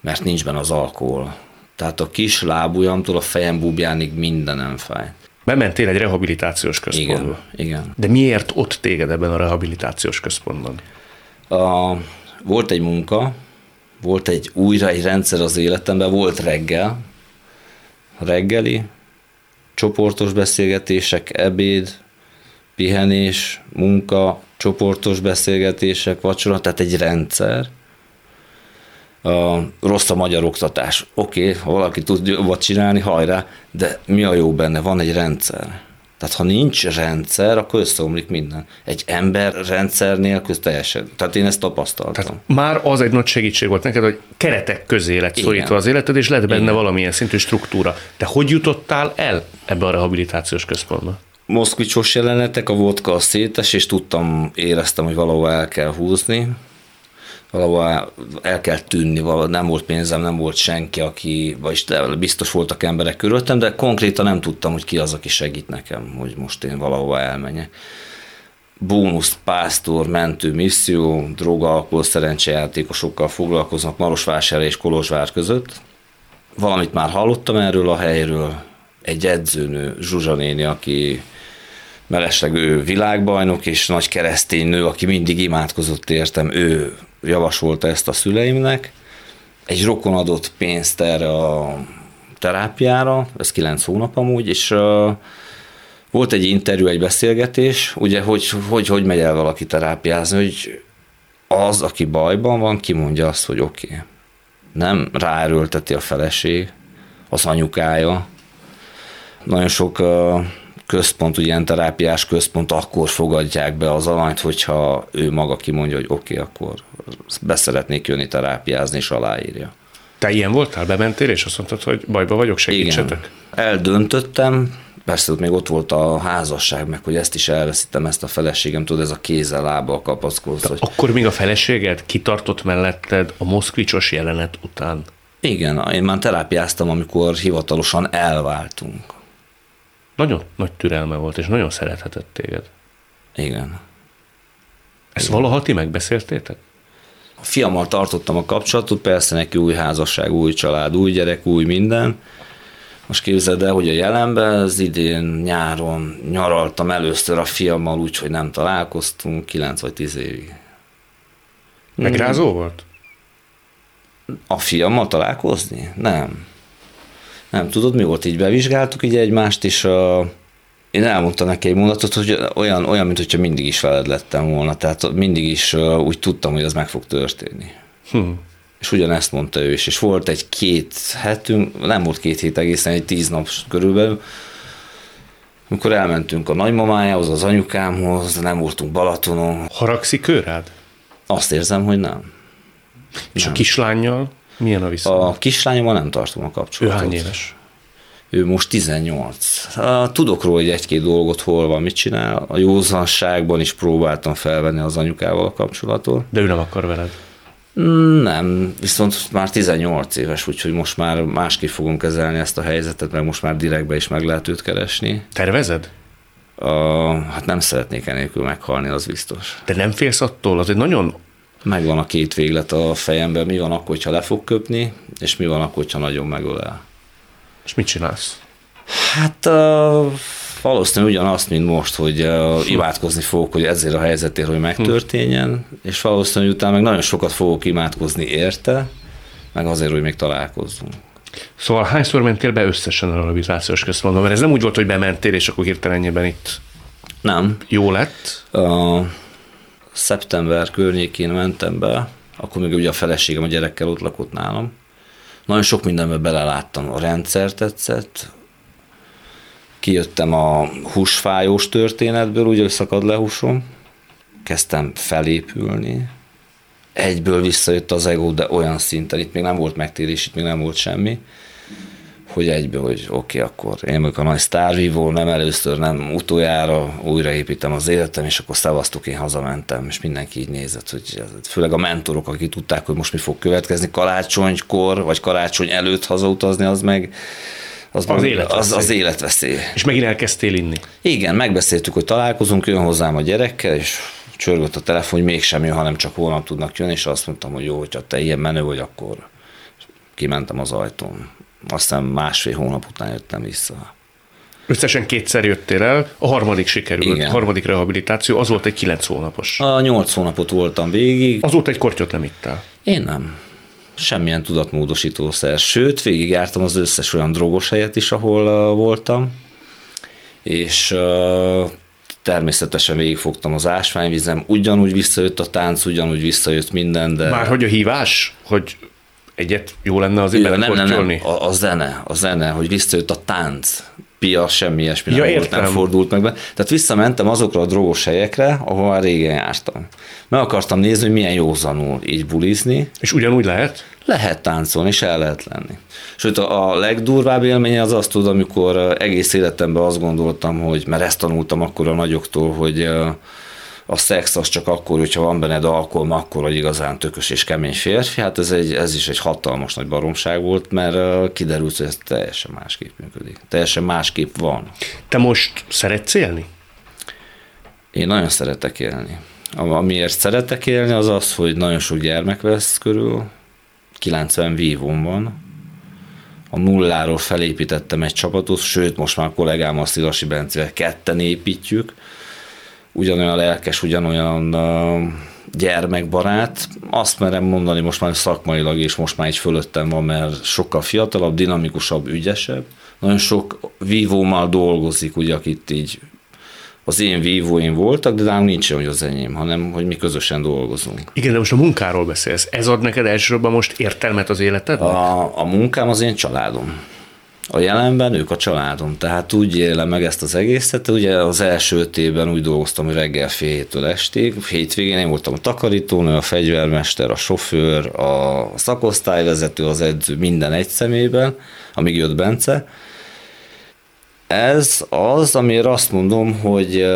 mert nincs benne az alkohol. Tehát a kis lábujjamtól a fejem búbjánig mindenem fáj. Bementél egy rehabilitációs központba. Igen, igen. De miért ott téged ebben a rehabilitációs központban? A, volt egy munka, volt egy újra egy rendszer az életemben, volt reggel, reggeli, csoportos beszélgetések, ebéd, pihenés, munka, csoportos beszélgetések, vacsora, tehát egy rendszer. A, rossz a magyar oktatás. Oké, okay, ha valaki tud jobbat csinálni, hajrá, de mi a jó benne? Van egy rendszer. Tehát ha nincs rendszer, akkor összeomlik minden. Egy ember rendszer nélkül teljesen. Tehát én ezt tapasztaltam. Tehát már az egy nagy segítség volt neked, hogy keretek közé lett Igen. szorítva az életed, és lett benne Igen. valamilyen szintű struktúra. De hogy jutottál el ebbe a rehabilitációs központba? moszkvicsos jelenetek, a vodka a szétes, és tudtam, éreztem, hogy valahol el kell húzni, valahol el, el kell tűnni, valahol nem volt pénzem, nem volt senki, aki, vagyis biztos voltak emberek körülöttem, de konkrétan nem tudtam, hogy ki az, aki segít nekem, hogy most én valahova elmenjek. Bónusz, pásztor, mentő, misszió, droga, alkohol, szerencsejátékosokkal foglalkoznak Marosvásárhely és Kolozsvár között. Valamit már hallottam erről a helyről, egy edzőnő, Zsuzsa néni, aki mellesleg ő világbajnok, és nagy keresztény nő, aki mindig imádkozott értem, ő javasolta ezt a szüleimnek. Egy rokon adott pénzt erre a terápiára, ez kilenc hónap amúgy, és uh, volt egy interjú, egy beszélgetés, ugye, hogy, hogy hogy megy el valaki terápiázni, hogy az, aki bajban van, kimondja azt, hogy oké. Okay. Nem ráerőlteti a feleség, az anyukája, Nagyon sok ö, központ, ilyen terápiás központ akkor fogadják be az alanyt, hogyha ő maga kimondja, hogy oké, okay, akkor beszeretnék jönni terápiázni, és aláírja. Te ilyen voltál? Bementél, és azt mondtad, hogy bajba vagyok, segítsetek? Eldöntöttem, persze ott még ott volt a házasság, meg hogy ezt is elveszítem, ezt a feleségem, tudod, ez a kézzel, lábbal kapaszkodsz. Hogy... Akkor még a feleséged kitartott melletted a moszkvicsos jelenet után? Igen, én már terápiáztam, amikor hivatalosan elváltunk. Nagyon nagy türelme volt, és nagyon szerethetett téged. Igen. Ezt valaha ti megbeszéltétek? A fiammal tartottam a kapcsolatot, persze neki új házasság, új család, új gyerek, új minden. Most képzeld el, hogy a jelenben az idén nyáron nyaraltam először a fiammal úgy, hogy nem találkoztunk, 9 vagy 10 évig. Megrázó volt? A fiammal találkozni? Nem. Nem, tudod, mi volt? Így bevizsgáltuk így egymást, és a, én elmondtam neki egy mondatot, hogy olyan, olyan mint hogyha mindig is veled lettem volna, tehát mindig is úgy tudtam, hogy ez meg fog történni. Hm. És ugyanezt mondta ő is, és volt egy két hetünk, nem volt két hét egészen, egy tíz nap körülbelül, amikor elmentünk a nagymamájához, az anyukámhoz, nem voltunk Balatonon. Haragszik ő rád? Azt érzem, hogy nem. És a kislányjal milyen a viszony? A kislányommal nem tartom a Ő kapcsolatot. hány éves? Ő most 18. Ah, Tudok róla, hogy egy-két dolgot hol van, mit csinál. A józanságban is próbáltam felvenni az anyukával a kapcsolatot. De ő nem akar veled. Nem, viszont már 18 éves, úgyhogy most már másképp fogunk kezelni ezt a helyzetet, mert most már direktbe is meg lehet őt keresni. Tervezed? Uh, hát nem szeretnék enélkül meghalni, az biztos. De nem félsz attól? Az egy nagyon... Megvan a két véglet a fejemben, mi van akkor, hogyha le fog köpni, és mi van akkor, hogyha nagyon megölel. És mit csinálsz? Hát uh, valószínűleg ugyanazt, mint most, hogy uh, imádkozni fogok, hogy ezért a helyzetért, hogy megtörténjen, és valószínűleg utána meg nagyon sokat fogok imádkozni érte, meg azért, hogy még találkozzunk. Szóval hányszor mentél be összesen a rehabilitációs központba? Mert ez nem úgy volt, hogy bementél, és akkor hirtelenjében itt Nem, jó lett. a szeptember környékén mentem be, akkor még ugye a feleségem a gyerekkel ott lakott nálam. Nagyon sok mindenbe beleláttam. A rendszer tetszett, kijöttem a húsfájós történetből, ugye szakad le húsom, kezdtem felépülni, egyből visszajött az ego, de olyan szinten, itt még nem volt megtérés, itt még nem volt semmi, hogy egyből, hogy oké, okay, akkor én vagyok a nagy sztárvívó, nem először, nem utoljára újraépítem az életem, és akkor szavaztuk, én hazamentem, és mindenki így nézett, hogy főleg a mentorok, akik tudták, hogy most mi fog következni, karácsonykor, vagy karácsony előtt hazautazni, az meg az, meg- életveszély. az, az életveszély. És megint elkezdtél inni. Igen, megbeszéltük, hogy találkozunk, jön hozzám a gyerekkel, és csörgött a telefon, hogy mégsem jön, hanem csak holnap tudnak jönni, és azt mondtam, hogy jó, hogyha te ilyen menő vagy, akkor kimentem az ajtón. Aztán másfél hónap után jöttem vissza. Összesen kétszer jöttél el, a harmadik sikerült, Igen. a harmadik rehabilitáció, az volt egy kilenc hónapos. A nyolc hónapot voltam végig, Azóta egy kortyot nem ittál. én nem. Semmilyen tudatmódosítószer. Sőt, végigjártam az összes olyan drogos helyet is, ahol uh, voltam, és uh, természetesen végigfogtam az ásványvizem, ugyanúgy visszajött a tánc, ugyanúgy visszajött minden, de... Már hogy a hívás, hogy egyet jó lenne azért Ja, nem, nem, nem, a, a zene, a zene, hogy visszajött a tánc, pia, semmi ilyesmi Ja, nem, volt, nem fordult meg be. Tehát visszamentem azokra a drogos helyekre, ahol már régen jártam. Meg akartam nézni, hogy milyen józanul így bulizni. És ugyanúgy lehet? Lehet táncolni, és el lehet lenni. Sőt, a legdurvább élménye az azt tud, amikor ö, egész életemben azt gondoltam, hogy, mert ezt tanultam akkor a nagyoktól, hogy ö, a szex az csak akkor, hogyha van benned alkohol, akkor vagy igazán tökös és kemény férfi. Hát ez, egy, ez is egy hatalmas nagy baromság volt, mert kiderült, hogy ez teljesen másképp működik. Teljesen másképp van. Te most szeretsz élni? Én nagyon szeretek élni. Am- Amiért szeretek élni, az az, hogy nagyon sok gyermek vesz körül, 90 vívón van, a nulláról felépítettem egy csapatot, sőt, most már a kollégámmal Szilasi Bencével ketten építjük, ugyanolyan lelkes, ugyanolyan gyermekbarát. Azt merem mondani most már szakmailag, és most már egy fölöttem van, mert sokkal fiatalabb, dinamikusabb, ügyesebb. Nagyon sok vívómmal dolgozik, ugye, akit így az én vívóim voltak, de nálunk nincs olyan, hogy az enyém, hanem hogy mi közösen dolgozunk. Igen, de most a munkáról beszélsz. Ez ad neked elsősorban most értelmet az életednek? A, a munkám az én családom. A jelenben ők a családom, tehát úgy élem meg ezt az egészet. Ugye az első öt évben úgy dolgoztam, hogy reggel fél héttől estig. Hétvégén én voltam a takarítónő, a fegyvermester, a sofőr, a szakosztályvezető, az edző, minden egy szemében, amíg jött Bence. Ez az, amire azt mondom, hogy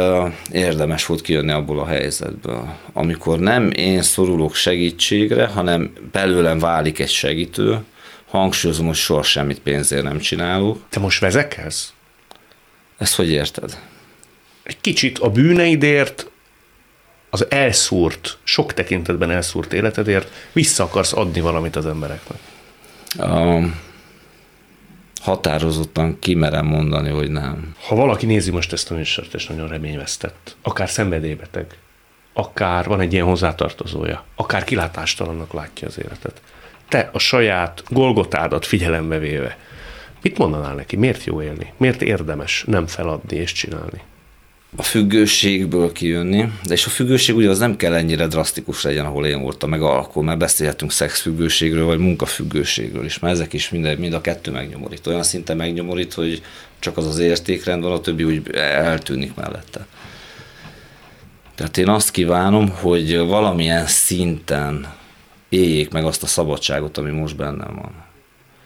érdemes volt kijönni abból a helyzetből. Amikor nem én szorulok segítségre, hanem belőlem válik egy segítő, hangsúlyozom, hogy soha semmit pénzért nem csinálok. Te most vezekelsz? Ezt hogy érted? Egy kicsit a bűneidért, az elszúrt, sok tekintetben elszúrt életedért vissza akarsz adni valamit az embereknek. A, határozottan kimerem mondani, hogy nem. Ha valaki nézi most ezt a műsort, és nagyon reményvesztett, akár szenvedélybeteg, akár van egy ilyen hozzátartozója, akár kilátástalannak látja az életet, te a saját golgotádat figyelembe véve, mit mondanál neki? Miért jó élni? Miért érdemes nem feladni és csinálni? a függőségből kijönni, de és a függőség ugye az nem kell ennyire drasztikus legyen, ahol én voltam, meg akkor már beszélhetünk szexfüggőségről, vagy munkafüggőségről is, mert ezek is mind, mind a kettő megnyomorít. Olyan szinten megnyomorít, hogy csak az az értékrend van, a többi úgy eltűnik mellette. Tehát én azt kívánom, hogy valamilyen szinten éljék meg azt a szabadságot, ami most bennem van.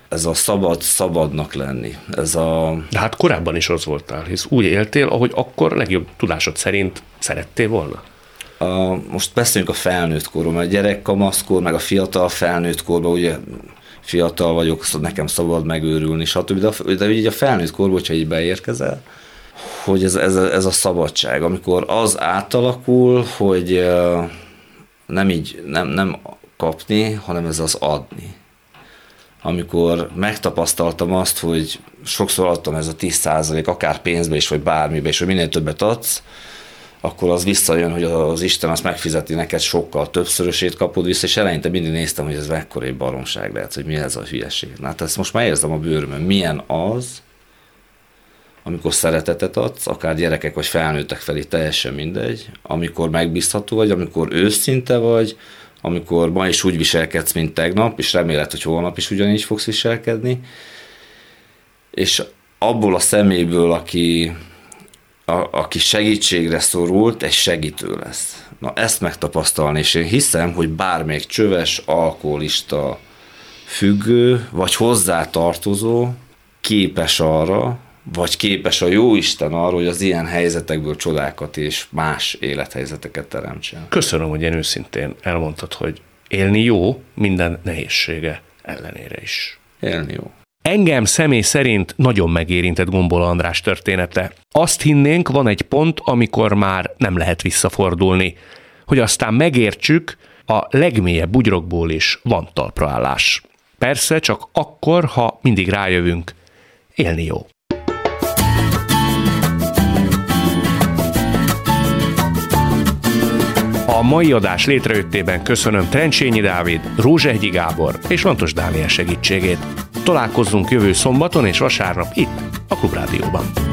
Ez a szabad, szabadnak lenni. Ez a, De hát korábban is az voltál, hisz úgy éltél, ahogy akkor legjobb tudásod szerint szerettél volna. a most beszéljünk a felnőtt korról, mert a gyerek kamaszkor, meg a fiatal felnőtt korban, ugye fiatal vagyok, szóval nekem szabad megőrülni, stb. De, de ugye a felnőtt korban, hogyha így beérkezel, hogy ez, ez, ez a szabadság, amikor az átalakul, hogy nem így, nem, nem kapni, hanem ez az adni. Amikor megtapasztaltam azt, hogy sokszor adtam ez a 10% akár pénzbe is, vagy bármibe is, hogy minél többet adsz, akkor az visszajön, hogy az Isten azt megfizeti neked sokkal többszörösét kapod vissza, és eleinte mindig néztem, hogy ez mekkora egy baromság lehet, hogy mi ez a hülyeség. Na, hát ezt most már érzem a bőrömön. Milyen az, amikor szeretetet adsz, akár gyerekek vagy felnőttek felé, teljesen mindegy, amikor megbízható vagy, amikor őszinte vagy, amikor ma is úgy viselkedsz, mint tegnap, és reméled, hogy holnap is ugyanígy fogsz viselkedni, és abból a szeméből, aki, a, aki segítségre szorult, egy segítő lesz. Na ezt megtapasztalni, és én hiszem, hogy bármelyik csöves, alkoholista, függő, vagy hozzátartozó képes arra, vagy képes a jó Isten arra, hogy az ilyen helyzetekből csodákat és más élethelyzeteket teremtsen. Köszönöm, hogy ilyen őszintén elmondtad, hogy élni jó minden nehézsége ellenére is. Élni jó. Engem személy szerint nagyon megérintett Gombola András története. Azt hinnénk, van egy pont, amikor már nem lehet visszafordulni. Hogy aztán megértsük, a legmélyebb bugyrokból is van talpraállás. Persze csak akkor, ha mindig rájövünk, élni jó. A mai adás létrejöttében köszönöm Trencsényi Dávid, Rózsehgyi Gábor és Lantos Dániel segítségét. Találkozzunk jövő szombaton és vasárnap itt, a Klubrádióban.